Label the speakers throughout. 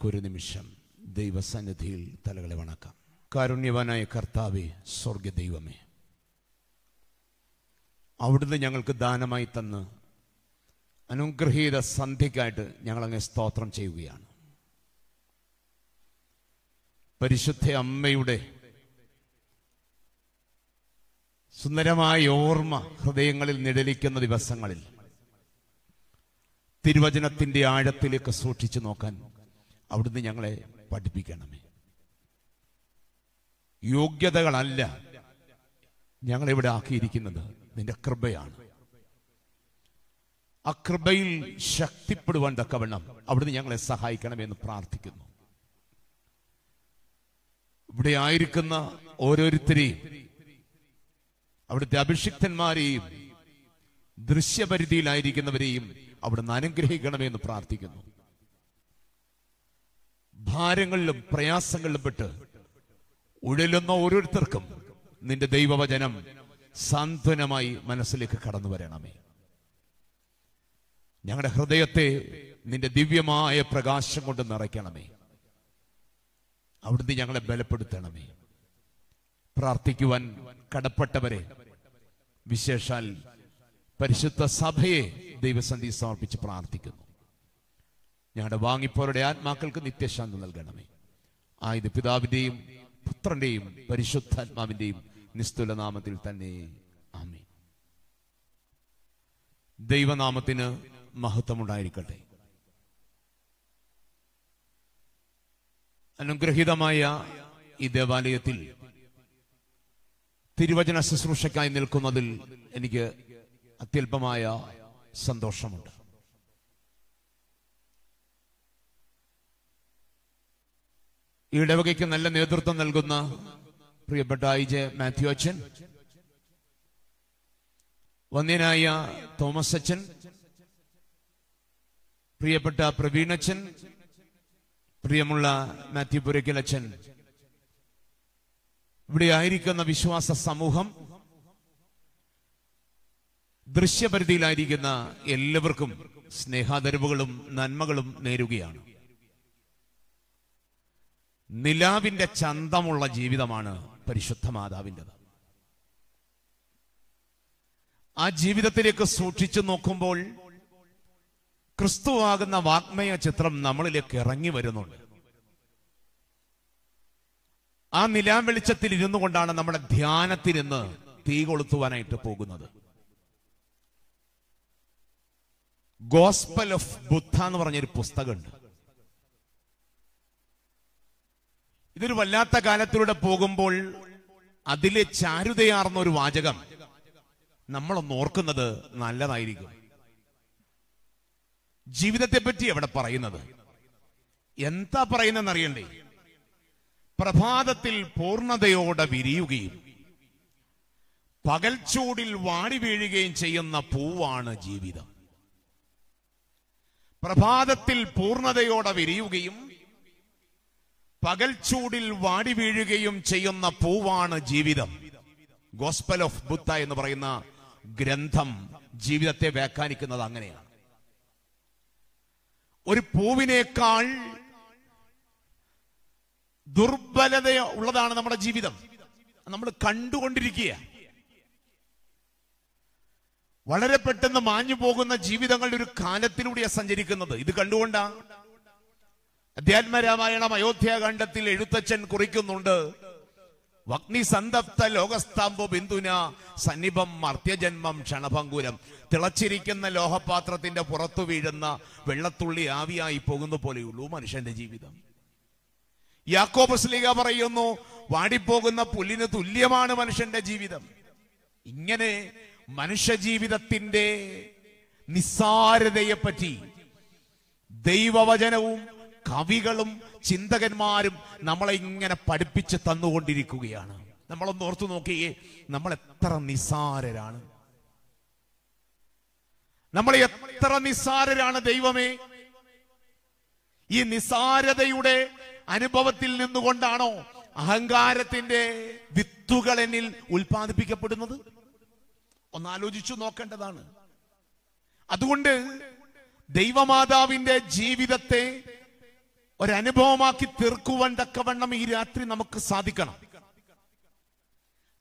Speaker 1: നമുക്കൊരു നിമിഷം ദൈവസന്നിധിയിൽ തലകളെ വണക്കാം. കാരുണ്യവാനായ കർത്താവെ സ്വർഗ ദൈവമേ അവിടുന്ന് ഞങ്ങൾക്ക് ദാനമായി തന്ന് അനുഗ്രഹീത സന്ധ്യക്കായിട്ട് ഞങ്ങളങ്ങ് സ്തോത്രം ചെയ്യുകയാണ്. പരിശുദ്ധ അമ്മയുടെ സുന്ദരമായ ഓർമ്മ ഹൃദയങ്ങളിൽ നിഴലിക്കുന്ന ദിവസങ്ങളിൽ തിരുവചനത്തിന്റെ ആഴത്തിലേക്ക് സൂക്ഷിച്ചു നോക്കാൻ അവിടുന്ന് ഞങ്ങളെ പഠിപ്പിക്കണമേ. യോഗ്യതകളല്ല ഞങ്ങളിവിടെ ആക്കിയിരിക്കുന്നത്. നിന്റെ കൃപയാണ്. ആ കൃപയിൽ ശക്തിപ്പെടുവാൻ തക്കവണ്ണം അവിടുന്ന് ഞങ്ങളെ സഹായിക്കണമെന്ന് പ്രാർത്ഥിക്കുന്നു. ഇവിടെ ആയിരിക്കുന്ന ഓരോരുത്തരെയും അവിടുത്തെ അഭിഷിക്തന്മാരെയും ദൃശ്യപരിധിയിലായിരിക്കുന്നവരെയും അവിടുന്ന് അനുഗ്രഹിക്കണമെന്ന് പ്രാർത്ഥിക്കുന്നു. ഭാരങ്ങളിലും പ്രയാസങ്ങളിലും പെട്ട് ഉഴലുന്ന ഓരോരുത്തർക്കും നിന്റെ ദൈവവചനം സാന്ത്വനമായി മനസ്സിലേക്ക് കടന്നു വരണമേ. ഞങ്ങളുടെ ഹൃദയത്തെ നിന്റെ ദിവ്യമായ പ്രകാശം കൊണ്ട് നിറയ്ക്കണമേ. അവിടുന്ന് ഞങ്ങളെ ബലപ്പെടുത്തണമേ. പ്രാർത്ഥിക്കുവാൻ കടപ്പെട്ടവരെ വിശേഷാൽ പരിശുദ്ധ സഭയെ ദൈവസന്ധി സമർപ്പിച്ച് പ്രാർത്ഥിക്കുന്നു. ഞങ്ങളുടെ വാങ്ങിപ്പോരുടെ ആത്മാക്കൾക്ക് നിത്യശാന്തി നൽകണമേ. ആയത് പിതാവിന്റെയും പുത്രന്റെയും പരിശുദ്ധാത്മാവിന്റെയും നിസ്തുല നാമത്തിൽ തന്നെ. ആമേ ദൈവനാമത്തിന് മഹത്വമുണ്ടായിരിക്കട്ടെ. അനുഗ്രഹീതമായ ഈ ദേവാലയത്തിൽ തിരുവചന ശുശ്രൂഷയ്ക്കായി നിൽക്കുന്നതിൽ എനിക്ക് അത്യല്പമായ സന്തോഷമുണ്ട്. ഈ ഇടവകയ്ക്ക് നല്ല നേതൃത്വം നൽകുന്ന പ്രിയപ്പെട്ട ഐ ജെ മാത്യു അച്ഛൻ വന്യനായ തോമസ് അച്ഛൻ പ്രിയപ്പെട്ട പ്രവീൺ അച്ഛൻ പ്രിയമുള്ള മാത്യു പുരയ്ക്കൽ അച്ഛൻ. ഇവിടെ ആയിരിക്കുന്ന വിശ്വാസ സമൂഹം ദൃശ്യപരിധിയിലായിരിക്കുന്ന എല്ലാവർക്കും സ്നേഹാദരവുകളും നന്മകളും നേരുകയാണ്. നിലാവിന്റെ ചന്തമുള്ള ജീവിതമാണ് പരിശുദ്ധ മാതാവിന്റെത് ആ ജീവിതത്തിലേക്ക് സൂക്ഷിച്ചു നോക്കുമ്പോൾ ക്രിസ്തുവാകുന്ന വാഗ്മയ ചിത്രം നമ്മളിലേക്ക് ഇറങ്ങി വരുന്നുണ്ട്. ആ നിലാം വെളിച്ചത്തിൽ ഇരുന്നു കൊണ്ടാണ് നമ്മുടെ ധ്യാനത്തിരുന്ന് തീ കൊളുത്തുവാനായിട്ട് പോകുന്നത്. ഗോസ്പൽ ഓഫ് ബുദ്ധ എന്ന് പറഞ്ഞൊരു പുസ്തകമുണ്ട്. ഇതൊരു വല്ലാത്ത കാലത്തിലൂടെ പോകുമ്പോൾ അതിലെ ചാരുതയാർന്ന ഒരു വാചകം നമ്മളൊന്ന് ഓർക്കുന്നത് നല്ലതായിരിക്കും. ജീവിതത്തെ പറ്റി എവിടെ പറയുന്നത്? എന്താ പറയുന്നതെന്ന് അറിയണ്ടേ പ്രഭാതത്തിൽ പൂർണതയോടെ വിരിയുകയും പകൽച്ചൂടിൽ വാടി വീഴുകയും ചെയ്യുന്ന പൂവാണ് ജീവിതം. പ്രഭാതത്തിൽ പൂർണതയോടെ വിരിയുകയും പകൽച്ചൂടിൽ വാടി വീഴുകയും ചെയ്യുന്ന പൂവാണ് ജീവിതം. ഗോസ്പൽ ഓഫ് ബുദ്ധ എന്ന് പറയുന്ന ഗ്രന്ഥം ജീവിതത്തെ വ്യാഖ്യാനിക്കുന്നത് അങ്ങനെയാണ്. ഒരു പൂവിനേക്കാൾ ദുർബലത ഉള്ളതാണ് നമ്മുടെ ജീവിതം. നമ്മൾ കണ്ടുകൊണ്ടിരിക്കുക. വളരെ പെട്ടെന്ന് മാഞ്ഞു പോകുന്ന ജീവിതങ്ങളുടെ ഒരു കാലത്തിലൂടെയാണ് സഞ്ചരിക്കുന്നത്. ഇത് കണ്ടുകൊണ്ടാ? അധ്യാത്മരാമായണം അയോധ്യാകാന്ഡത്തിൽ എഴുത്തച്ഛൻ കുറിക്കുന്നുണ്ട്. വഗ്നി സന്തപ്ത ലോകസ്തംഭ ബിന്ദുന സന്നിപം മർത്യജന്മം ക്ഷണഭങ്കുരം. തിളച്ചിരിക്കുന്ന ലോഹപാത്രത്തിന്റെ പുറത്തു വീഴുന്ന വെള്ളത്തുള്ളി ആവിയായി പോകുന്ന പോലെയുള്ളൂ മനുഷ്യന്റെ ജീവിതം. യാക്കോബസ്ലിക പറയുന്നു വാടിപ്പോകുന്ന പുല്ലിന് തുല്യമാണ് മനുഷ്യന്റെ ജീവിതം. ഇങ്ങനെ മനുഷ്യ ജീവിതത്തിന്റെ നിസ്സാരതയെ പറ്റി ദൈവവചനവും കവികളും ചിന്തകന്മാരും നമ്മളെ ഇങ്ങനെ പഠിപ്പിച്ച് തന്നുകൊണ്ടിരിക്കുകയാണ്. നമ്മളൊന്ന് ഓർത്തു നോക്കിയേ നമ്മൾ എത്ര നിസാരരാണ് നമ്മൾ എത്ര നിസാരരാണ് ദൈവമേ. ഈ നിസാരതയുടെ അനുഭവത്തിൽ നിന്നുകൊണ്ടാണോ അഹങ്കാരത്തിന്റെ വിത്തുകൾ എന്നിൽ ഉൽപ്പാദിപ്പിക്കപ്പെടുന്നത്? ഒന്നാലോചിച്ചു നോക്കേണ്ടതാണ്. അതുകൊണ്ട് ദൈവമാതാവിന്റെ ജീവിതത്തെ ഒരനുഭവമാക്കി തീർക്കുവാൻ തക്കവണ്ണം ഈ രാത്രി നമുക്ക് സാധിക്കണം.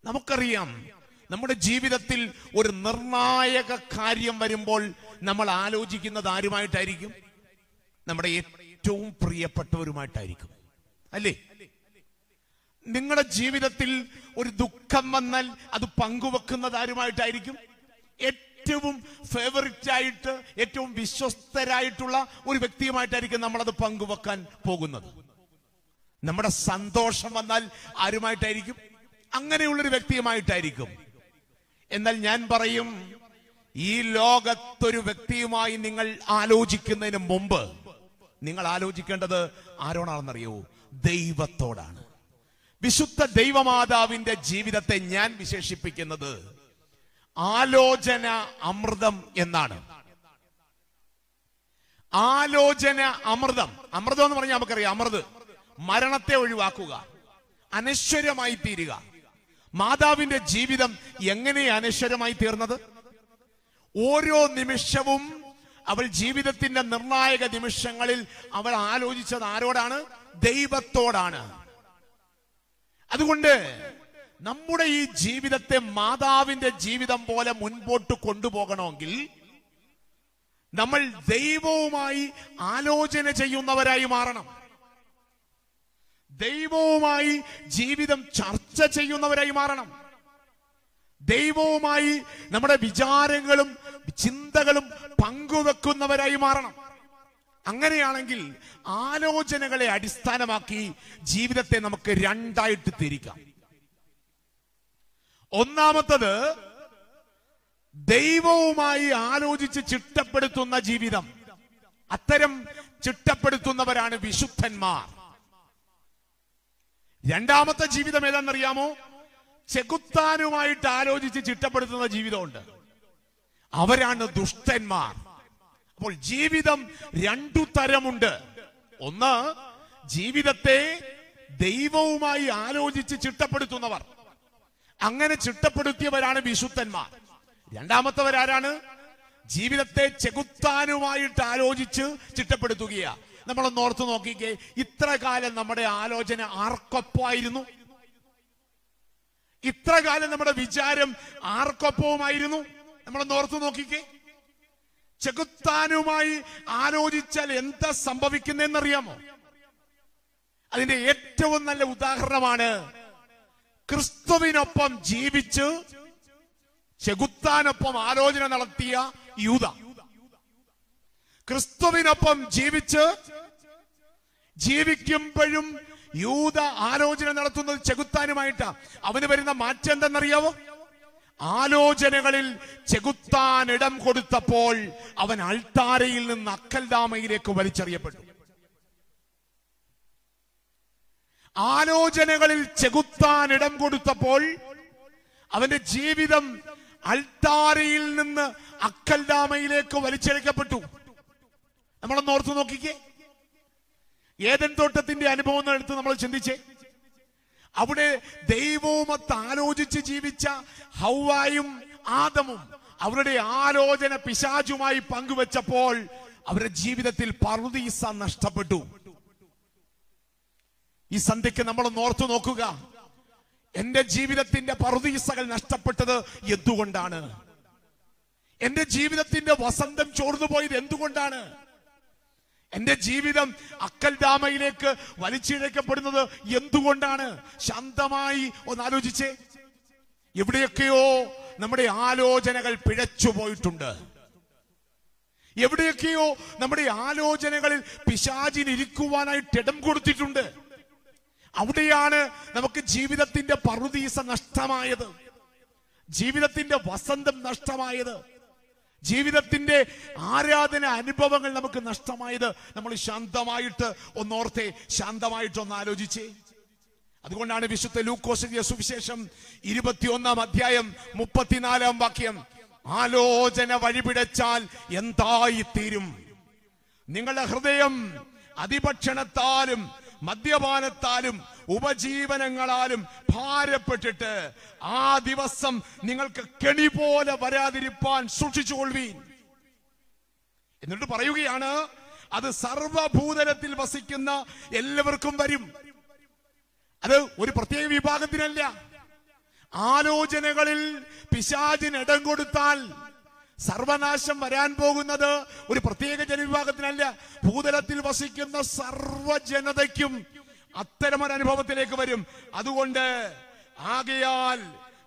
Speaker 1: നമുക്കറിയാം നമ്മുടെ ജീവിതത്തിൽ ഒരു നിർണായക കാര്യം വരുമ്പോൾ നമ്മൾ ആലോചിക്കുന്നത് ആരുമായിട്ടായിരിക്കും? നമ്മുടെ ഏറ്റവും പ്രിയപ്പെട്ടവരുമായിട്ടായിരിക്കും. അല്ലേ? നിങ്ങളുടെ ജീവിതത്തിൽ ഒരു ദുഃഖം വന്നാൽ അത് പങ്കുവെക്കുന്നത് ആരുമായിട്ടായിരിക്കും? ഏറ്റവും ഫേവറിറ്റ് ആയിട്ട് ഏറ്റവും വിശ്വസ്തരായിട്ടുള്ള ഒരു വ്യക്തിയുമായിട്ടായിരിക്കും നമ്മളത് പങ്കുവെക്കാൻ പോകുന്നത്. നമ്മുടെ സന്തോഷം വന്നാൽ ആരുമായിട്ടായിരിക്കും? അങ്ങനെയുള്ളൊരു വ്യക്തിയുമായിട്ടായിരിക്കും. എന്നാൽ ഞാൻ പറയും ഈ ലോകത്തൊരു വ്യക്തിയുമായി നിങ്ങൾ ആലോചിക്കുന്നതിന് മുമ്പ് നിങ്ങൾ ആലോചിക്കേണ്ടത് ആരോടാണെന്നറിയോ? ദൈവത്തോടാണ്. വിശുദ്ധ ദൈവമാതാവിന്റെ ജീവിതത്തെ ഞാൻ വിശേഷിപ്പിക്കുന്നത് ആലോചന അമൃതം എന്നാണ്. ആലോചന അമൃതം. അമൃതം എന്ന് പറഞ്ഞാൽ നമുക്കറിയാം അമൃത്. മരണത്തെ ഒഴിവാക്കുക അനശ്വരമായി തീരുക. മാതാവിന്റെ ജീവിതം എങ്ങനെ അനശ്വരമായി തീർന്നത്? ഓരോ നിമിഷവും അവൾ ജീവിതത്തിന്റെ നിർണായക നിമിഷങ്ങളിൽ അവൾ ആലോചിച്ചത് ആരോടാണ്? ദൈവത്തോടാണ്. അതുകൊണ്ട് നമ്മുടെ ഈ ജീവിതത്തെ മാതാവിന്റെ ജീവിതം പോലെ മുൻപോട്ട് കൊണ്ടുപോകണമെങ്കിൽ നമ്മൾ ദൈവവുമായി ആലോചന ചെയ്യുന്നവരായി മാറണം. ദൈവവുമായി ജീവിതം ചർച്ച ചെയ്യുന്നവരായി മാറണം. ദൈവവുമായി നമ്മുടെ വിചാരങ്ങളും ചിന്തകളും പങ്കുവെക്കുന്നവരായി മാറണം. അങ്ങനെയാണെങ്കിൽ ആലോചനകളെ അടിസ്ഥാനമാക്കി ജീവിതത്തെ നമുക്ക് രണ്ടായിട്ട് തിരിക്കാം. ഒന്നാമത്തത് ദൈവവുമായി ആലോചിച്ച് ചിട്ടപ്പെടുത്തുന്ന ജീവിതം. അത്തരം ചിട്ടപ്പെടുത്തുന്നവരാണ് വിശുദ്ധന്മാർ. രണ്ടാമത്തെ ജീവിതം ഏതാണെന്നറിയാമോ? ചെകുത്താനുമായിട്ട് ആലോചിച്ച് ചിട്ടപ്പെടുത്തുന്ന ജീവിതമുണ്ട്. അവരാണ് ദുഷ്ടന്മാർ. അപ്പോൾ ജീവിതം രണ്ടു തരമുണ്ട്. ഒന്ന് ജീവിതത്തെ ദൈവവുമായി ആലോചിച്ച് ചിട്ടപ്പെടുത്തുന്നവർ. അങ്ങനെ ചിട്ടപ്പെടുത്തിയവരാണ് വിശുദ്ധന്മാർ. രണ്ടാമത്തവരാരാണ്? ജീവിതത്തെ ചെകുത്താനുമായിട്ട് ആലോചിച്ച് ചിട്ടപ്പെടുത്തുകയാ. നമ്മളൊന്ന് ഓർത്ത് നോക്കിക്കേ ഇത്ര കാലം നമ്മുടെ ആലോചന ആർക്കൊപ്പമായിരുന്നു ഇത്ര കാലം നമ്മുടെ വിചാരം ആർക്കൊപ്പവുമായിരുന്നു? നമ്മളൊന്ന് ഓർത്ത് നോക്കിക്കേ. ചെകുത്താനുമായി ആലോചിച്ചാൽ എന്താ സംഭവിക്കുന്നതെന്നറിയാമോ? അതിന്റെ ഏറ്റവും നല്ല ഉദാഹരണമാണ് ക്രിസ്തുവിനൊപ്പം ജീവിച്ച് ചെകുത്താനൊപ്പം ആലോചന നടത്തിയ യൂത. ക്രിസ്തുവിനൊപ്പം ജീവിച്ച് ജീവിക്കുമ്പോഴും യൂത ആലോചന നടത്തുന്നത് ചെകുത്താനുമായിട്ടാ. അവന് വരുന്ന മാറ്റം എന്തെന്നറിയാവോ? ആലോചനകളിൽ ചെകുത്താൻ ഇടം കൊടുത്തപ്പോൾ അവൻ അൾത്താരയിൽ നിന്ന് അക്കൽദാമയിലേക്ക് വലിച്ചെറിയപ്പെട്ടു. ആലോചനകളിൽ ചെകുത്താൻ ഇടം കൊടുത്തപ്പോൾ അവന്റെ ജീവിതം അൽത്താരയിൽ നിന്ന് അക്കൽദാമയിലേക്ക് വലിച്ചെടുക്കപ്പെട്ടു. നമ്മളൊന്ന് ഓർത്തു നോക്കിക്കേ. ഏതൻ തോട്ടത്തിന്റെ അനുഭവം എടുത്ത് നമ്മൾ ചിന്തിച്ചേ. അവിടെ ദൈവവുമൊത്ത് ആലോചിച്ച് ജീവിച്ച ഹൗവായും ആദമും അവരുടെ ആലോചന പിശാചുമായി പങ്കുവച്ചപ്പോൾ അവരുടെ ജീവിതത്തിൽ പറുദീസ നഷ്ടപ്പെട്ടു. ഈ സന്ധ്യക്ക് നമ്മൾ ഓർത്തു നോക്കുക. എന്റെ ജീവിതത്തിന്റെ പറുദീസകൾ നഷ്ടപ്പെട്ടത് എന്തുകൊണ്ടാണ്? എന്റെ ജീവിതത്തിന്റെ വസന്തം ചോർന്നുപോയത് എന്തുകൊണ്ടാണ്? എന്റെ ജീവിതം അക്കൽ ഡാമയിലേക്ക് വലിച്ചിഴക്കപ്പെടുന്നത് എന്തുകൊണ്ടാണ്? ശാന്തമായി ഒന്ന് ആലോചിച്ചേ. എവിടെയൊക്കെയോ നമ്മുടെ ആലോചനകൾ പിഴച്ചു പോയിട്ടുണ്ട്. എവിടെയൊക്കെയോ നമ്മുടെ ആലോചനകളിൽ പിശാചിനിരിക്കുവാനായിട്ട് ഇടം കൊടുത്തിട്ടുണ്ട്. അവിടെയാണ് നമുക്ക് ജീവിതത്തിന്റെ പറുദീസ നഷ്ടമായത്. ജീവിതത്തിന്റെ വസന്തം നഷ്ടമായത്. ജീവിതത്തിന്റെ ആരാധന അനുഭവങ്ങൾ നമുക്ക് നഷ്ടമായത്. നമ്മൾ ശാന്തമായിട്ട് ഒന്നോർത്തെ ശാന്തമായിട്ട് ഒന്ന് ആലോചിച്ചേ. അതുകൊണ്ടാണ് വിശുദ്ധ ലൂക്കോസിന്റെ സുവിശേഷം ഇരുപത്തിയൊന്നാം അധ്യായം മുപ്പത്തിനാലാം വാക്യം. ആലോചന വഴിപിടച്ചാൽ എന്തായി തീരും നിങ്ങളുടെ ഹൃദയം അതിഭക്ഷണത്താലും മദ്യപാനത്താലും ഉപജീവനങ്ങളാലും ഭാരപ്പെട്ടിട്ട് ആ ദിവസം നിങ്ങൾക്ക് കെണി പോലെ വരാതിരിപ്പാൻ സൂക്ഷിച്ചുകൊള്ളുവീൻ. എന്നിട്ട് പറയുകയാണ് അത് സർവഭൂതലത്തിൽ വസിക്കുന്ന എല്ലാവർക്കും വരും. അത് ഒരു പ്രത്യേക വിഭാഗത്തിനല്ല. ആലോചനകളിൽ പിശാചിന് ഇടം കൊടുത്താൽ സർവനാശം വരാൻ പോകുന്നത് ഒരു പ്രത്യേക ജനവിഭാഗത്തിനല്ല. ഭൂതലത്തിൽ വസിക്കുന്ന സർവജനതയ്ക്കും അത്തരമൊരു അനുഭവത്തിലേക്ക് വരും. അതുകൊണ്ട് ആകയാൽ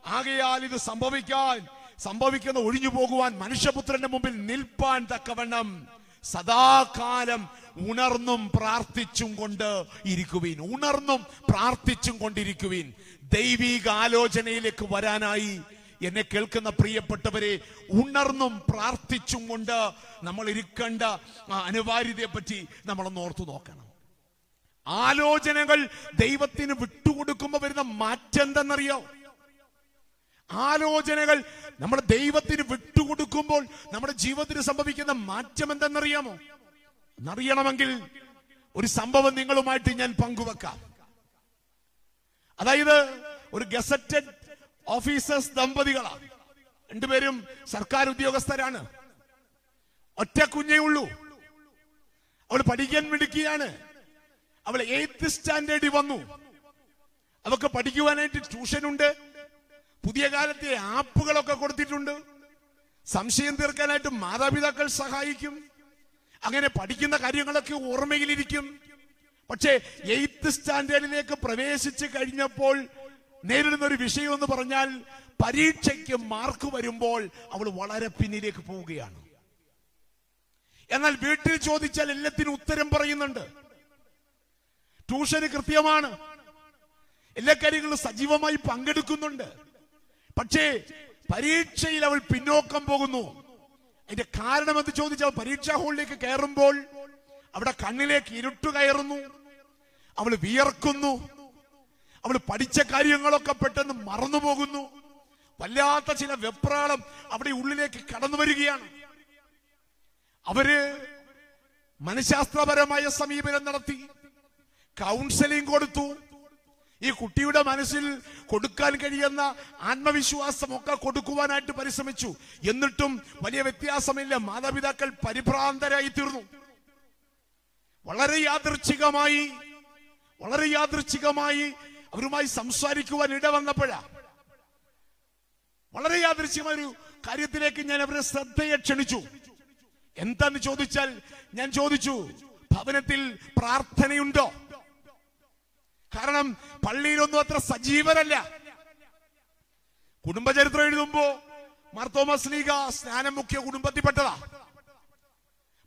Speaker 1: ആകയാൽ ഇത് സംഭവിക്കാൻ സംഭവിക്കുന്ന ഒഴിഞ്ഞു പോകുവാൻ മനുഷ്യപുത്രന്റെ മുമ്പിൽ നിൽപ്പാൻ തക്കവണ്ണം സദാകാലം ഉണർന്നും പ്രാർത്ഥിച്ചും കൊണ്ട് ഇരിക്കുവീൻ. ഉണർന്നും പ്രാർത്ഥിച്ചും കൊണ്ടിരിക്കുവീൻ. ദൈവിക ആലോചനയിലേക്ക് വരാനായി എന്നെ കേൾക്കുന്ന പ്രിയപ്പെട്ടവരെ ഉണർന്നും പ്രാർത്ഥിച്ചും കൊണ്ട് നമ്മൾ ഇരിക്കേണ്ട അനിവാര്യതയെ പറ്റി നമ്മളൊന്ന് ഓർത്തു നോക്കണം. ആലോചനകൾ ദൈവത്തിന് വിട്ടുകൊടുക്കുമ്പോൾ വരുന്ന മാറ്റം എന്തെന്നറിയോ? ആലോചനകൾ നമ്മൾ ദൈവത്തിന് വിട്ടുകൊടുക്കുമ്പോൾ നമ്മുടെ ജീവിതത്തിൽ സംഭവിക്കുന്ന മാറ്റം എന്തെന്നറിയാമോ? എന്നറിയണമെങ്കിൽ ഒരു സംഭവം നിങ്ങളുമായിട്ട് ഞാൻ പങ്കുവെക്കാം. അതായത് ഒരു ഗസറ്റഡ് ഓഫീസേഴ്സ് ദമ്പതികളാണ് രണ്ടുപേരും സർക്കാർ ഉദ്യോഗസ്ഥരാണ്. ഒറ്റ കുഞ്ഞേ ഉള്ളൂ. അവൾ പഠിക്കാൻ മിടുക്കിയാണ്. അവൾ എയ്ത്ത് സ്റ്റാൻഡേർഡിൽ വന്നു. അവൾക്ക് പഠിക്കുവാനായിട്ട് ട്യൂഷൻ ഉണ്ട് പുതിയ കാലത്തെ ആപ്പുകളൊക്കെ കൊടുത്തിട്ടുണ്ട്. സംശയം തീർക്കാനായിട്ട് മാതാപിതാക്കൾ സഹായിക്കും. അങ്ങനെ പഠിക്കുന്ന കാര്യങ്ങളൊക്കെ ഓർമ്മയിലിരിക്കും. പക്ഷേ എയ്ത്ത് സ്റ്റാൻഡേർഡിലേക്ക് പ്രവേശിച്ചു കഴിഞ്ഞപ്പോൾ നേരിടുന്ന ഒരു വിഷയം എന്ന് പറഞ്ഞാൽ പരീക്ഷയ്ക്ക് മാർക്ക് വരുമ്പോൾ അവൾ വളരെ പിന്നിലേക്ക് പോവുകയാണ്. എന്നാൽ വീട്ടിൽ ചോദിച്ചാൽ എല്ലാത്തിനും ഉത്തരം പറയുന്നുണ്ട്. ട്യൂഷന് കൃത്യമാണ്. എല്ലാ കാര്യങ്ങളും സജീവമായി പങ്കെടുക്കുന്നുണ്ട്. പക്ഷേ പരീക്ഷയിൽ അവൾ പിന്നോക്കം പോകുന്നു. അതിന്റെ കാരണം എന്ന് ചോദിച്ചാൽ പരീക്ഷാ ഹോളിലേക്ക് കയറുമ്പോൾ അവിടെ കണ്ണിലേക്ക് ഇരുട്ട് കയറുന്നു. അവൾ വിയർക്കുന്നു. അവൾ പഠിച്ച കാര്യങ്ങളൊക്കെ പെട്ടെന്ന് മറന്നു പോകുന്നു. വല്ലാത്ത ചില വെപ്രാളം അവിടെ ഉള്ളിലേക്ക് കടന്നു വരികയാണ്. അവർ മനഃശാസ്ത്രപരമായ സമീപനം നടത്തി. കൗൺസിലിംഗ് കൊടുത്തു. ഈ കുട്ടിയുടെ മനസ്സിൽ കൊടുക്കാൻ കഴിയുന്ന ആത്മവിശ്വാസമൊക്കെ കൊടുക്കുവാനായിട്ട് പരിശ്രമിച്ചു. എന്നിട്ടും വലിയ വ്യത്യാസമില്ല. മാതാപിതാക്കൾ പരിഭ്രാന്തരായി തീർന്നു. വളരെ യാദൃച്ഛികമായി വളരെ യാദൃച്ഛികമായി അവരുമായി സംസാരിക്കുവാൻ ഇടവന്നപ്പോഴാ വളരെ യാദൃശ്യമായ ഒരു കാര്യത്തിലേക്ക് ഞാൻ അവരുടെ ശ്രദ്ധയെ ക്ഷണിച്ചു. എന്താന്ന് ചോദിച്ചാൽ ഞാൻ ചോദിച്ചു ഭവനത്തിൽ പ്രാർത്ഥനയുണ്ടോ? കാരണം പള്ളിയിലൊന്നും അത്ര സജീവനല്ല കുടുംബചരിത്രം എഴുതുമ്പോ മാർത്തോമസ് ലീഗ സ്നാനം മുഖ്യ കുടുംബത്തിൽപ്പെട്ടതാ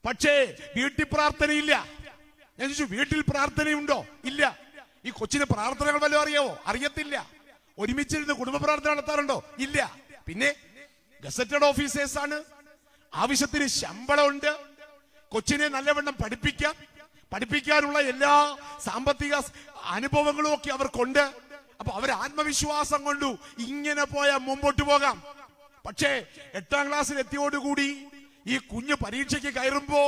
Speaker 1: പക്ഷേ വീട്ടിൽ പ്രാർത്ഥനയില്ല. ഞാൻ ചോദിച്ചു വീട്ടിൽ പ്രാർത്ഥനയുണ്ടോ? ഇല്ല. ഈ കൊച്ചിന് പ്രാർത്ഥനകൾ വല്ലതും അറിയാവോ? അറിയത്തില്ല. ഒരുമിച്ചിരുന്ന് കുടുംബ പ്രാർത്ഥന നടത്താറുണ്ടോ? ഇല്ല. പിന്നെ ഗസറ്റഡ് ഓഫീസേഴ്സ് ആണ് ആവശ്യത്തിന് ശമ്പളമുണ്ട്. കൊച്ചിനെ നല്ലവണ്ണം പഠിപ്പിക്കാം. പഠിപ്പിക്കാനുള്ള എല്ലാ സാമ്പത്തിക അനുഭവങ്ങളും ഒക്കെ അവർക്കുണ്ട്. അപ്പൊ അവർ ആത്മവിശ്വാസം കൊണ്ടു ഇങ്ങനെ പോയാൽ മുമ്പോട്ട് പോകാം. പക്ഷേ എട്ടാം ക്ലാസ്സിൽ എത്തിയോടുകൂടി ഈ കുഞ്ഞ് പരീക്ഷയ്ക്ക് കയറുമ്പോ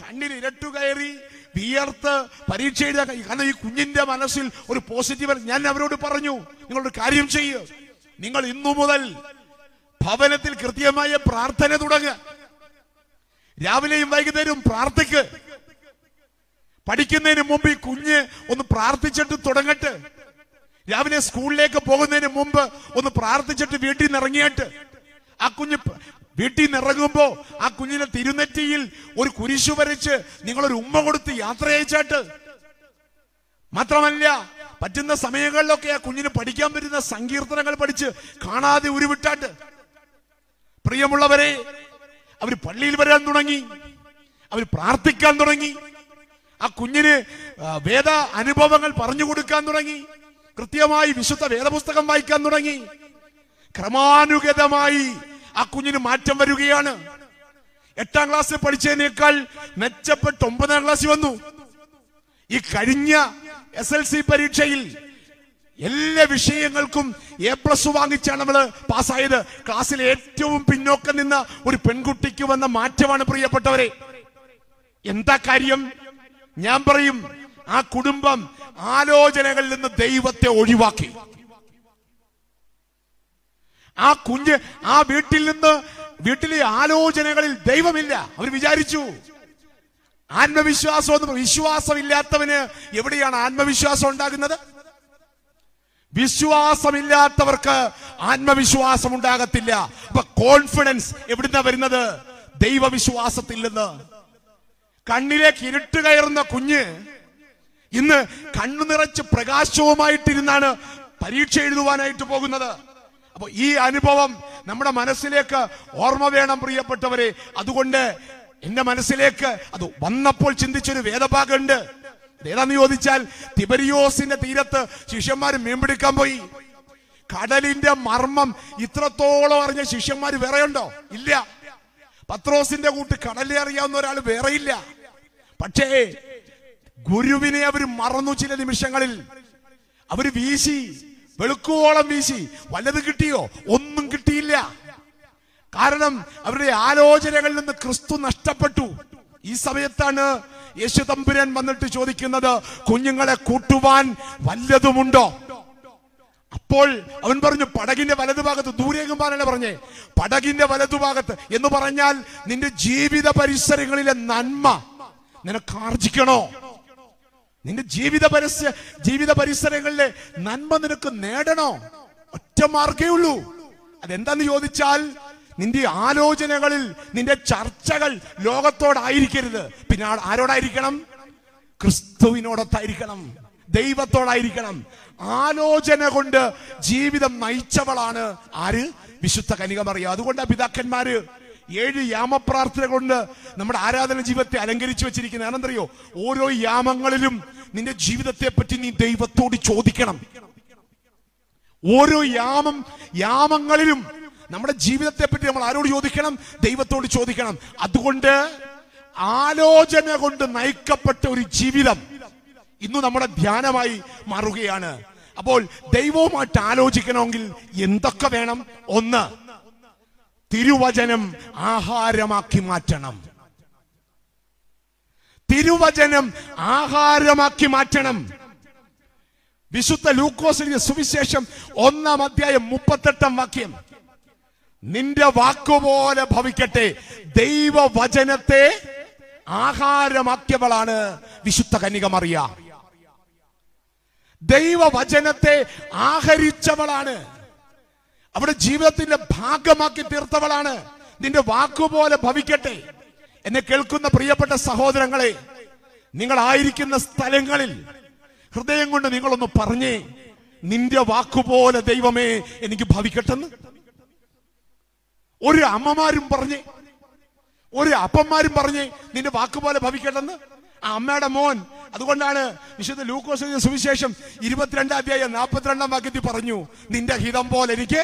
Speaker 1: കണ്ണിൽ ഇരട്ടു കയറി വിയർത്ത് പരീക്ഷ എഴുതാൻ. കാരണം ഈ കുഞ്ഞിന്റെ മനസ്സിൽ ഒരു പോസിറ്റീവ് ഞാൻ അവരോട് പറഞ്ഞു നിങ്ങളൊരു കാര്യം ചെയ്യ്. നിങ്ങൾ ഇന്നു മുതൽ ഭവനത്തിൽ കൃത്യമായ പ്രാർത്ഥന തുടങ്ങുക രാവിലെയും വൈകുന്നേരവും പ്രാർത്ഥിക്ക്. പഠിക്കുന്നതിന് മുമ്പ് ഈ കുഞ്ഞ് ഒന്ന് പ്രാർത്ഥിച്ചിട്ട് തുടങ്ങട്ടെ. രാവിലെ സ്കൂളിലേക്ക് പോകുന്നതിന് മുമ്പ് ഒന്ന് പ്രാർത്ഥിച്ചിട്ട് വീട്ടിൽ നിന്ന് ഇറങ്ങിയിട്ട് ആ കുഞ്ഞ് വീട്ടിൽ നിന്ന് ആ കുഞ്ഞിനെ തിരുനെറ്റിയിൽ ഒരു കുരിശു വരച്ച് നിങ്ങളൊരു ഉമ്മ കൊടുത്ത് യാത്ര അയച്ചാട്ട് മാത്രമല്ല പറ്റുന്ന സമയങ്ങളിലൊക്കെ ആ കുഞ്ഞിന് പഠിക്കാൻ പറ്റുന്ന സങ്കീർത്തനങ്ങൾ പഠിച്ച് കാണാതെ ഉരുവിട്ടാട്ട്. പ്രിയമുള്ളവരെ അവർ പള്ളിയിൽ വരാൻ തുടങ്ങി. അവർ പ്രാർത്ഥിക്കാൻ തുടങ്ങി. ആ കുഞ്ഞിന് വേദ അനുഭവങ്ങൾ പറഞ്ഞു കൊടുക്കാൻ തുടങ്ങി. കൃത്യമായി വിശുദ്ധ വേദപുസ്തകം വായിക്കാൻ തുടങ്ങി. ക്രമാനുഗതമായി ആ കുഞ്ഞിന് മാറ്റം വരികയാണ്. എട്ടാം ക്ലാസ്സിൽ പഠിച്ചതിനേക്കാൾ മെച്ചപ്പെട്ട് ഒമ്പതാം ക്ലാസ്സിൽ വന്നു. ഈ കഴിഞ്ഞ എസ് എൽ സി പരീക്ഷയിൽ എല്ലാ വിഷയങ്ങൾക്കും എ പ്ലസ് വാങ്ങിച്ചാണ് നമ്മൾ പാസ്സായത്. ക്ലാസ്സിൽ ഏറ്റവും പിന്നോക്കം നിന്ന ഒരു പെൺകുട്ടിക്ക് വന്ന മാറ്റമാണ് പ്രിയപ്പെട്ടവരെ. എന്താ കാര്യം? ഞാൻ പറയും ആ കുടുംബം ആലോചനകളിൽ നിന്ന് ദൈവത്തെ ഒഴിവാക്കി. ആ കുഞ്ഞ് ആ വീട്ടിൽ നിന്ന് വീട്ടിലെ ആലോചനകളിൽ ദൈവമില്ല. അവർ വിചാരിച്ചു ആത്മവിശ്വാസം എന്ന് വിശ്വാസമില്ലാത്തവന് എവിടെയാണ് ആത്മവിശ്വാസം ഉണ്ടാകുന്നത്? വിശ്വാസമില്ലാത്തവർക്ക് ആത്മവിശ്വാസം ഉണ്ടാകത്തില്ല. അപ്പൊ കോൺഫിഡൻസ് എവിടുന്ന വരുന്നത്? ദൈവവിശ്വാസത്തിൽ നിന്ന്. കണ്ണിലേക്ക് ഇരുട്ട് കയറുന്ന കുഞ്ഞ് ഇന്ന് കണ്ണു നിറച്ച് പ്രകാശവുമായിട്ടിരുന്നാണ് പരീക്ഷ എഴുതുവാനായിട്ട് പോകുന്നത്. അപ്പൊ ഈ അനുഭവം നമ്മുടെ മനസ്സിലേക്ക് ഓർമ്മ വേണം പ്രിയപ്പെട്ടവരെ. അതുകൊണ്ട് എന്റെ മനസ്സിലേക്ക് അത് വന്നപ്പോൾ ചിന്തിച്ചൊരു വേദഭാഗമുണ്ട്. ഏതാന്ന് ചോദിച്ചാൽ തിബരിയോസിന്റെ തീരത്ത് ശിഷ്യന്മാർ മീൻപിടിക്കാൻ പോയി. കടലിന്റെ മർമ്മം ഇത്രത്തോളം അറിഞ്ഞ ശിഷ്യന്മാർ വേറെയുണ്ടോ? ഇല്ല. പത്രോസിന്റെ കൂട്ട് കടലിൽ അറിയാവുന്ന ഒരാൾ വേറെയില്ല. പക്ഷേ ഗുരുവിനെ അവർ മറന്നു ചില നിമിഷങ്ങളിൽ. അവർ വീശി. വെളുക്കുവോളം വീശി. വല്ലത് കിട്ടിയോ? ഒന്നും കിട്ടിയില്ല. കാരണം അവരുടെ ആലോചനകളിൽ നിന്ന് ക്രിസ്തു നഷ്ടപ്പെട്ടു. ഈ സമയത്താണ് യേശു തമ്പുരൻ വന്നിട്ട് ചോദിക്കുന്നത് കുഞ്ഞുങ്ങളെ കൂട്ടുവാൻ വല്ലതുമുണ്ടോ? അപ്പോൾ അവൻ പറഞ്ഞു പടകിന്റെ വലതുഭാഗത്ത് ദൂരേക്കും പാലല്ല പറഞ്ഞേ പടകിന്റെ വലതുഭാഗത്ത് എന്ന് പറഞ്ഞാൽ നിന്റെ ജീവിത പരിസരങ്ങളിലെ നന്മ നിനക്ക് ആർജിക്കണോ? നിന്റെ ജീവിത പരസ്യ ജീവിത പരിസരങ്ങളിലെ നന്മ നിനക്ക് നേടണോ? ഒറ്റ മാർഗേ ഉള്ളൂ. അതെന്താന്ന് ചോദിച്ചാൽ നിന്റെ ആലോചനകളിൽ നിന്റെ ചർച്ചകൾ ലോകത്തോടായിരിക്കരുത്. പിന്നെ ആരോടായിരിക്കണം? ക്രിസ്തുവിനോടൊത്തായിരിക്കണം. ദൈവത്തോടായിരിക്കണം. ആലോചന കൊണ്ട് ജീവിതം നയിച്ചവളാണ് ആര്? വിശുദ്ധ കനികമറിയ. അതുകൊണ്ട് പിതാക്കന്മാര് ഏഴ് യാമപ്രാർത്ഥന കൊണ്ട് നമ്മുടെ ആരാധന ജീവിതത്തെ അലങ്കരിച്ചു വെച്ചിരിക്കുന്നത്. ആണെന്നറിയോ ഓരോ യാമങ്ങളിലും നിന്റെ ജീവിതത്തെ പറ്റി നീ ദൈവത്തോട് ചോദിക്കണം. ഓരോ യാമം യാമങ്ങളിലും നമ്മുടെ ജീവിതത്തെ പറ്റി നമ്മൾ ആരോട് ചോദിക്കണം? ദൈവത്തോട് ചോദിക്കണം. അതുകൊണ്ട് ആലോചന കൊണ്ട് നയിക്കപ്പെട്ട ഒരു ജീവിതം ഇന്ന് നമ്മുടെ ധ്യാനമായി മാറുകയാണ്. അപ്പോൾ ദൈവവുമായിട്ട് ആലോചിക്കണമെങ്കിൽ എന്തൊക്കെ വേണം? ഒന്ന് തിരുവചനം ആഹാരമാക്കി മാറ്റണം. തിരുവചനം ആഹാരമാക്കി മാറ്റണം. വിശുദ്ധ ലൂക്കോസിന്റെ സുവിശേഷം ഒന്നാം അധ്യായം മുപ്പത്തെട്ടാം വാക്യം. നിന്റെ വാക്കുപോലെ ഭവിക്കട്ടെ. ദൈവവചനത്തെ ആഹാരമാക്കിയവളാണ് വിശുദ്ധ കന്യകമറിയ ദൈവവചനത്തെ ആഹരിച്ചവളാണ് അവിടെ ജീവിതത്തിന്റെ ഭാഗമാക്കി തീർത്തവളാണ്. നിന്റെ വാക്കുപോലെ ഭവിക്കട്ടെ. എന്നെ കേൾക്കുന്ന പ്രിയപ്പെട്ട സഹോദരങ്ങളെ നിങ്ങൾ ആയിരിക്കുന്ന സ്ഥലങ്ങളിൽ ഹൃദയം കൊണ്ട് നിങ്ങളൊന്ന് പറഞ്ഞേ നിന്റെ വാക്കുപോലെ ദൈവമേ എനിക്ക് ഭവിക്കട്ടെന്ന്. ഒരു അമ്മമാരും പറഞ്ഞേ ഒരു അപ്പന്മാരും പറഞ്ഞേ നിന്റെ വാക്കുപോലെ ഭവിക്കട്ടെന്ന്. ആ അമ്മയുടെ മോൻ അതുകൊണ്ടാണ് വിശുദ്ധ ലൂക്കോസിന്റെ സുവിശേഷം ഇരുപത്തിരണ്ടാം അധ്യായം നാൽപ്പത്തിരണ്ടാം വാക്യത്തിൽ പറഞ്ഞു നിന്റെ ഹിതം പോലെ എനിക്ക്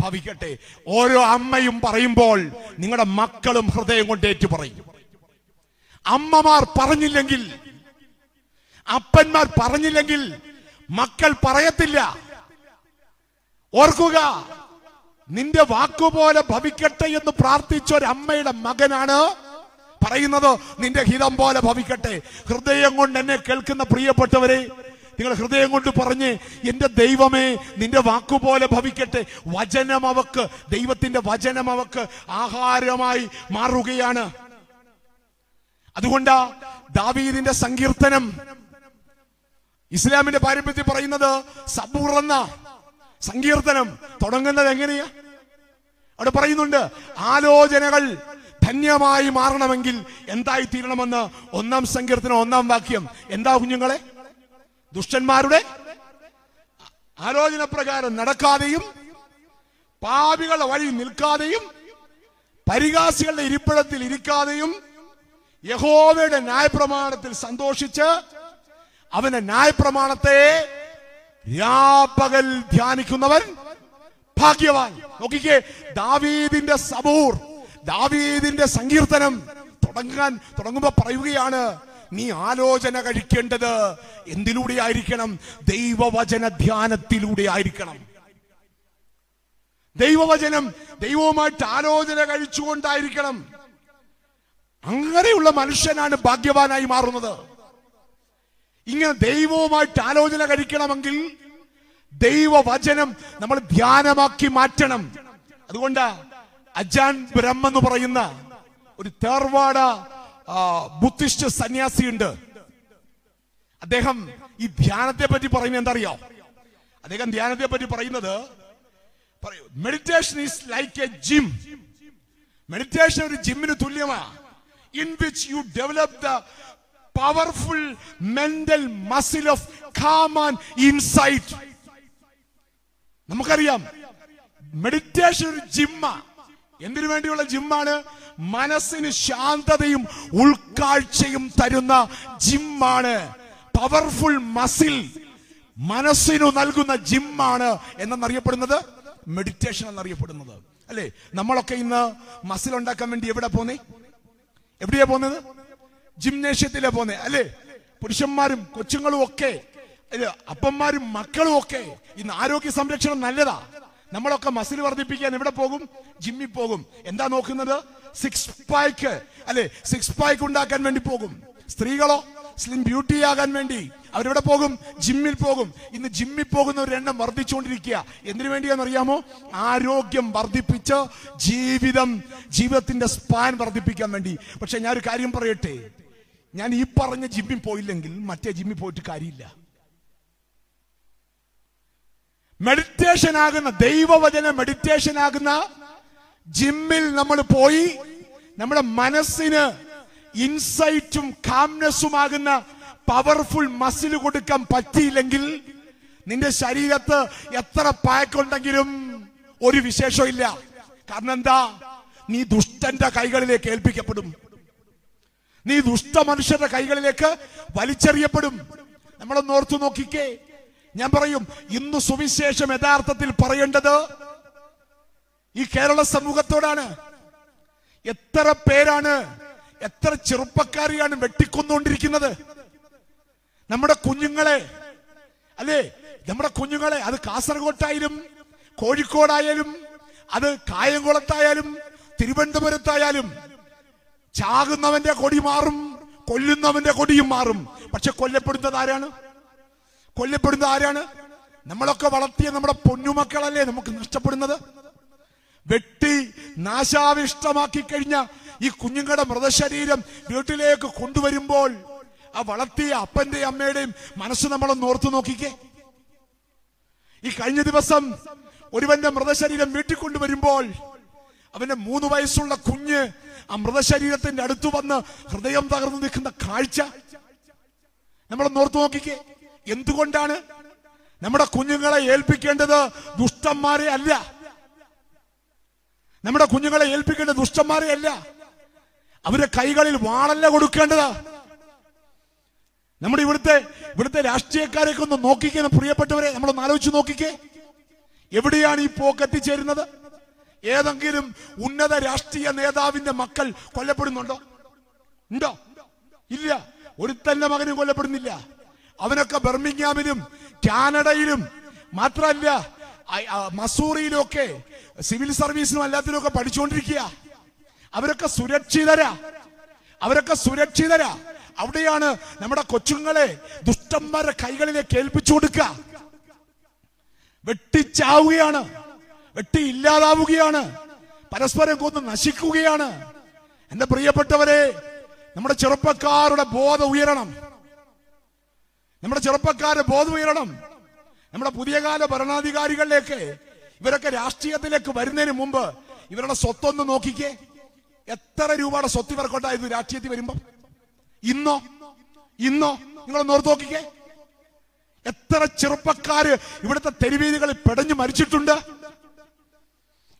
Speaker 1: ഭവിക്കട്ടെ ഓരോ അമ്മയും പറയുമ്പോൾ നിങ്ങളുടെ മക്കളും ഹൃദയം കൊണ്ട് ഏറ്റു പറയും. അമ്മമാർ പറഞ്ഞില്ലെങ്കിൽ അപ്പന്മാർ പറഞ്ഞില്ലെങ്കിൽ മക്കൾ പറയത്തില്ല. ഓർക്കുക നിന്റെ വാക്കുപോലെ ഭവിക്കട്ടെ എന്ന് പ്രാർത്ഥിച്ച ഒരു അമ്മയുടെ മകനാണ് പറയുന്നത്. നിന്റെ ഹിതം പോലെ ഭവിക്കട്ടെ. ഹൃദയം കൊണ്ട് എന്നെ കേൾക്കുന്ന പ്രിയപ്പെട്ടവരെ നിങ്ങൾ ഹൃദയം കൊണ്ട് പറഞ്ഞ് എന്റെ ദൈവമേ നിന്റെ വാക്കുപോലെ ഭവിക്കട്ടെ. വചനം അവക്ക് ദൈവത്തിന്റെ വചനം അവക്ക് ആഹാരമായി മാറുകയാണ്. അതുകൊണ്ടാ ദാവീദിന്റെ സങ്കീർത്തനം ഇസ്ലാമിന്റെ പാരമ്പര്യത്തിൽ പറയുന്നത് സബൂർ എന്ന സങ്കീർത്തനം. തുടങ്ങുന്നത് എങ്ങനെയാ? അവിടെ പറയുന്നുണ്ട് ആലോചനകൾ ധന്യമായി മാറണമെങ്കിൽ എന്തായി തീരണമെന്ന് ഒന്നാം സങ്കീർത്തനം ഒന്നാം വാക്യം. എന്താ കുഞ്ഞുങ്ങളെ? ദുഷ്ടന്മാരുടെ ആലോചന പ്രകാരം നടക്കാതെയും പാപികളുടെ വഴി നിൽക്കാതെയും പരിഹാസികളുടെ ഇരിപ്പിടത്തിൽ ഇരിക്കാതെയും യഹോവയുടെ ന്യായപ്രമാണത്തിൽ സന്തോഷിച്ച് അവന്റെ ന്യായപ്രമാണത്തെ രാപ്പകൽ ധ്യാനിക്കുന്നവൻ ഭാഗ്യവാൻ. നോക്കിക്കേ ദാവീദിന്റെ സബൂർ ദാവീദിന്റെ സങ്കീർത്തനം തുടങ്ങാൻ തുടങ്ങുമ്പോ പറയുകയാണ് നീ ആലോചന കഴിക്കേണ്ടത് എന്തിലൂടെ ആയിരിക്കണം? ദൈവവചന ധ്യാനത്തിലൂടെ ആയിരിക്കണം. ദൈവവചനം ദൈവവുമായിട്ട് ആലോചന കഴിച്ചുകൊണ്ടായിരിക്കണം. അങ്ങനെയുള്ള മനുഷ്യനാണ് ഭാഗ്യവാനായി മാറുന്നത്. ഇങ്ങനെ ദൈവവുമായിട്ട് ആലോചന കഴിക്കണമെങ്കിൽ ദൈവവചനം നമ്മൾ ധ്യാനമാക്കി മാറ്റണം. അതുകൊണ്ട് അജാൻ ബ്രഹ്മെന്ന് പറയുന്ന ഒരു തേർവാട ബുദ്ധിസ്റ്റ് സന്യാസിയുണ്ട്. അദ്ദേഹം ഈ ധ്യാനത്തെ പറ്റി പറയുന്നത് എന്തറിയോ? അദ്ദേഹം ധ്യാനത്തെ പറ്റി പറയുന്നത് meditation is like a gym meditation ഒരു ജിമ്മിന് തുല്യമാണ് in which you develop the powerful mental muscle of calm insight നമുക്കറിയാം മെഡിറ്റേഷൻ ഒരു ജിമ്മ എന്തിനു വേണ്ടിയുള്ള ജിമ്മാണ്? മനസ്സിന് ശാന്തതയും ഉൾക്കാഴ്ചയും തരുന്ന ജിമ്മാണ്. പവർഫുൾ മസിൽ മനസ്സിനു നൽകുന്ന ജിമ്മാണ് എന്നറിയപ്പെടുന്നത്? മെഡിറ്റേഷൻ എന്നറിയപ്പെടുന്നത്. അല്ലേ? നമ്മളൊക്കെ ഇന്ന് മസിൽ ഉണ്ടാക്കാൻ വേണ്ടി എവിടെ പോന്നേ? എവിടെയാ പോന്നത്? ജിംനേഷ്യത്തിലാ പോന്നെ അല്ലേ? പുരുഷന്മാരും കൊച്ചുങ്ങളും ഒക്കെ അപ്പന്മാരും മക്കളും ഒക്കെ ഇന്ന് ആരോഗ്യ സംരക്ഷണം നല്ലതാ. നമ്മളൊക്കെ മസിൽ വർദ്ധിപ്പിക്കാൻ എവിടെ പോകും? ജിമ്മിൽ പോകും. എന്താ നോക്കുന്നത്? സിക്സ് പാക്ക് അല്ലെ? സിക്സ് പാക്ക് ഉണ്ടാക്കാൻ വേണ്ടി പോകും. സ്ത്രീകളോ സ്ലിം ബ്യൂട്ടി ആകാൻ വേണ്ടി അവരെവിടെ പോകും? ജിമ്മിൽ പോകും. ഇന്ന് ജിമ്മിൽ പോകുന്ന ഒരു എണ്ണം വർദ്ധിച്ചുകൊണ്ടിരിക്കുക. എന്തിനു വേണ്ടിയാണെന്ന് അറിയാമോ? ആരോഗ്യം വർദ്ധിപ്പിച്ച് ജീവിതം ജീവിതത്തിന്റെ സ്പാൻ വർദ്ധിപ്പിക്കാൻ വേണ്ടി. പക്ഷെ ഞാൻ ഒരു കാര്യം പറയട്ടെ? ഞാൻ ഈ പറഞ്ഞ ജിമ്മിൽ പോയില്ലെങ്കിൽ മറ്റേ ജിമ്മിൽ പോയിട്ട് കാര്യമില്ല. മെഡിറ്റേഷൻ ആകുന്ന ദൈവവചന മെഡിറ്റേഷൻ ആകുന്ന ജിമ്മിൽ നമ്മൾ പോയി. നമ്മുടെ മനസ്സിന് ഇൻസൈറ്റും കാംനെസ്സുമാകുന്ന പവർഫുൾ മസിൽ കൊടുക്കാൻ പറ്റിയില്ലെങ്കിൽ നിന്റെ ശരീരത്ത് എത്ര പാക്കുണ്ടെങ്കിലും ഒരു വിശേഷമില്ല കാരണം എന്താ? നീ ദുഷ്ടന്റെ കൈകളിലേക്ക് ഏൽപ്പിക്കപ്പെടും. നീ ദുഷ്ട മനുഷ്യരുടെ കൈകളിലേക്ക് വലിച്ചെറിയപ്പെടും. നമ്മളൊന്ന് ഓർത്തു നോക്കിക്കേ. ഞാൻ പറയും ഇന്ന് സുവിശേഷം യഥാർത്ഥത്തിൽ പറയേണ്ടത് ഈ കേരള സമൂഹത്തോടാണ്. എത്ര പേരാണ് എത്ര ചെറുപ്പക്കാരെയാണ് വെട്ടിക്കൊന്നുകൊണ്ടിരിക്കുന്നത്. നമ്മുടെ കുഞ്ഞുങ്ങളെ അല്ലേ? നമ്മുടെ കുഞ്ഞുങ്ങളെ അത് കാസർഗോട്ടായാലും കോഴിക്കോടായാലും അത് കായംകുളത്തായാലും തിരുവനന്തപുരത്തായാലും ചാകുന്നവന്റെ കൊടി മാറും കൊല്ലുന്നവന്റെ കൊടിയും മാറും. പക്ഷെ കൊല്ലപ്പെടുന്നത് ആരാണ്? കൊല്ലപ്പെടുന്നത് ആരാണ്? നമ്മളൊക്കെ വളർത്തിയ നമ്മുടെ പൊന്നുമക്കളല്ലേ നമുക്ക് നഷ്ടപ്പെടുന്നത്? വെട്ടി നാശാവിഷ്ടമാക്കി കഴിഞ്ഞ ഈ കുഞ്ഞുങ്ങളുടെ മൃതശരീരം വീട്ടിലേക്ക് കൊണ്ടുവരുമ്പോൾ ആ വളർത്തിയ അപ്പന്റെയും അമ്മയുടെയും മനസ്സ് നമ്മളൊന്ന് ഓർത്തു നോക്കിക്കേ. ഈ കഴിഞ്ഞ ദിവസം ഒരുവന്റെ മൃതശരീരം വീട്ടിൽ കൊണ്ടുവരുമ്പോൾ അവന്റെ മൂന്ന് വയസ്സുള്ള കുഞ്ഞ് ആ മൃതശരീരത്തിന്റെ അടുത്ത് വന്ന് ഹൃദയം തകർന്നു നിൽക്കുന്ന കാഴ്ച നമ്മളൊന്ന് ഓർത്തു നോക്കിക്കേ. എന്തുകൊണ്ടാണ് നമ്മുടെ കുഞ്ഞുങ്ങളെ ഏൽപ്പിക്കേണ്ടത് ദുഷ്ടന്മാരെ അല്ല? നമ്മുടെ കുഞ്ഞുങ്ങളെ ഏൽപ്പിക്കേണ്ടത് ദുഷ്ടന്മാരെ അല്ല. അവരെ കൈകളിൽ വാളല്ല കൊടുക്കേണ്ടത്. നമ്മുടെ ഇവിടുത്തെ ഇവിടുത്തെ രാഷ്ട്രീയക്കാരെയൊക്കെ ഒന്ന് നോക്കിക്കേ പ്രിയപ്പെട്ടവരെ നമ്മളൊന്ന് ആലോചിച്ച് നോക്കിക്കേ. എവിടെയാണ് ഈ പോക്ക് എത്തിച്ചേരുന്നത് ഏതെങ്കിലും ഉന്നത രാഷ്ട്രീയ നേതാവിന്റെ മക്കൾ കൊല്ലപ്പെടുന്നുണ്ടോ? ഉണ്ടോ? ഇല്ല. ഒരു ഒരുത്തന്റെ മകനും കൊല്ലപ്പെടുന്നില്ല. അവനൊക്കെ ബെർമിംഗ്ഹാമിലും കാനഡയിലും മാത്രമല്ല മസൂറിയിലും ഒക്കെ സിവിൽ സർവീസിനും എല്ലാത്തിനും ഒക്കെ പഠിച്ചുകൊണ്ടിരിക്കുക. അവരൊക്കെ സുരക്ഷിതരാ. അവരൊക്കെ സുരക്ഷിതരാ. അവിടെയാണ് നമ്മുടെ കൊച്ചുങ്ങളെ ദുഷ്ടന്മാരുടെ കൈകളിലേക്ക് ഏൽപ്പിച്ചു കൊടുക്കുക വെട്ടിച്ചാവുകയാണ്. വെട്ടി ഇല്ലാതാവുകയാണ് പരസ്പരം കൊന്ന് നശിക്കുകയാണ്. എന്റെ പ്രിയപ്പെട്ടവരെ നമ്മുടെ ചെറുപ്പക്കാരുടെ ബോധം ഉയരണം. നമ്മുടെ ചെറുപ്പക്കാരെ ബോധം ഉയരണം. നമ്മുടെ പുതിയ കാല ഭരണാധികാരികളിലേക്ക് ഇവരൊക്കെ രാഷ്ട്രീയത്തിലേക്ക് വരുന്നതിന് മുമ്പ് ഇവരുടെ സ്വത്തൊന്ന് നോക്കിക്കേ. എത്ര രൂപയുടെ സ്വത്ത് ഇവർക്കുണ്ടായിരുന്നു രാഷ്ട്രീയത്തിൽ വരുമ്പോ? ഇന്നോ? ഇന്നോ? നിങ്ങൾ ഓർത്ത് നോക്കിക്കേ. എത്ര ചെറുപ്പക്കാര് ഇവിടുത്തെ തെരുവീതികളിൽ പെടഞ്ഞു മരിച്ചിട്ടുണ്ട്?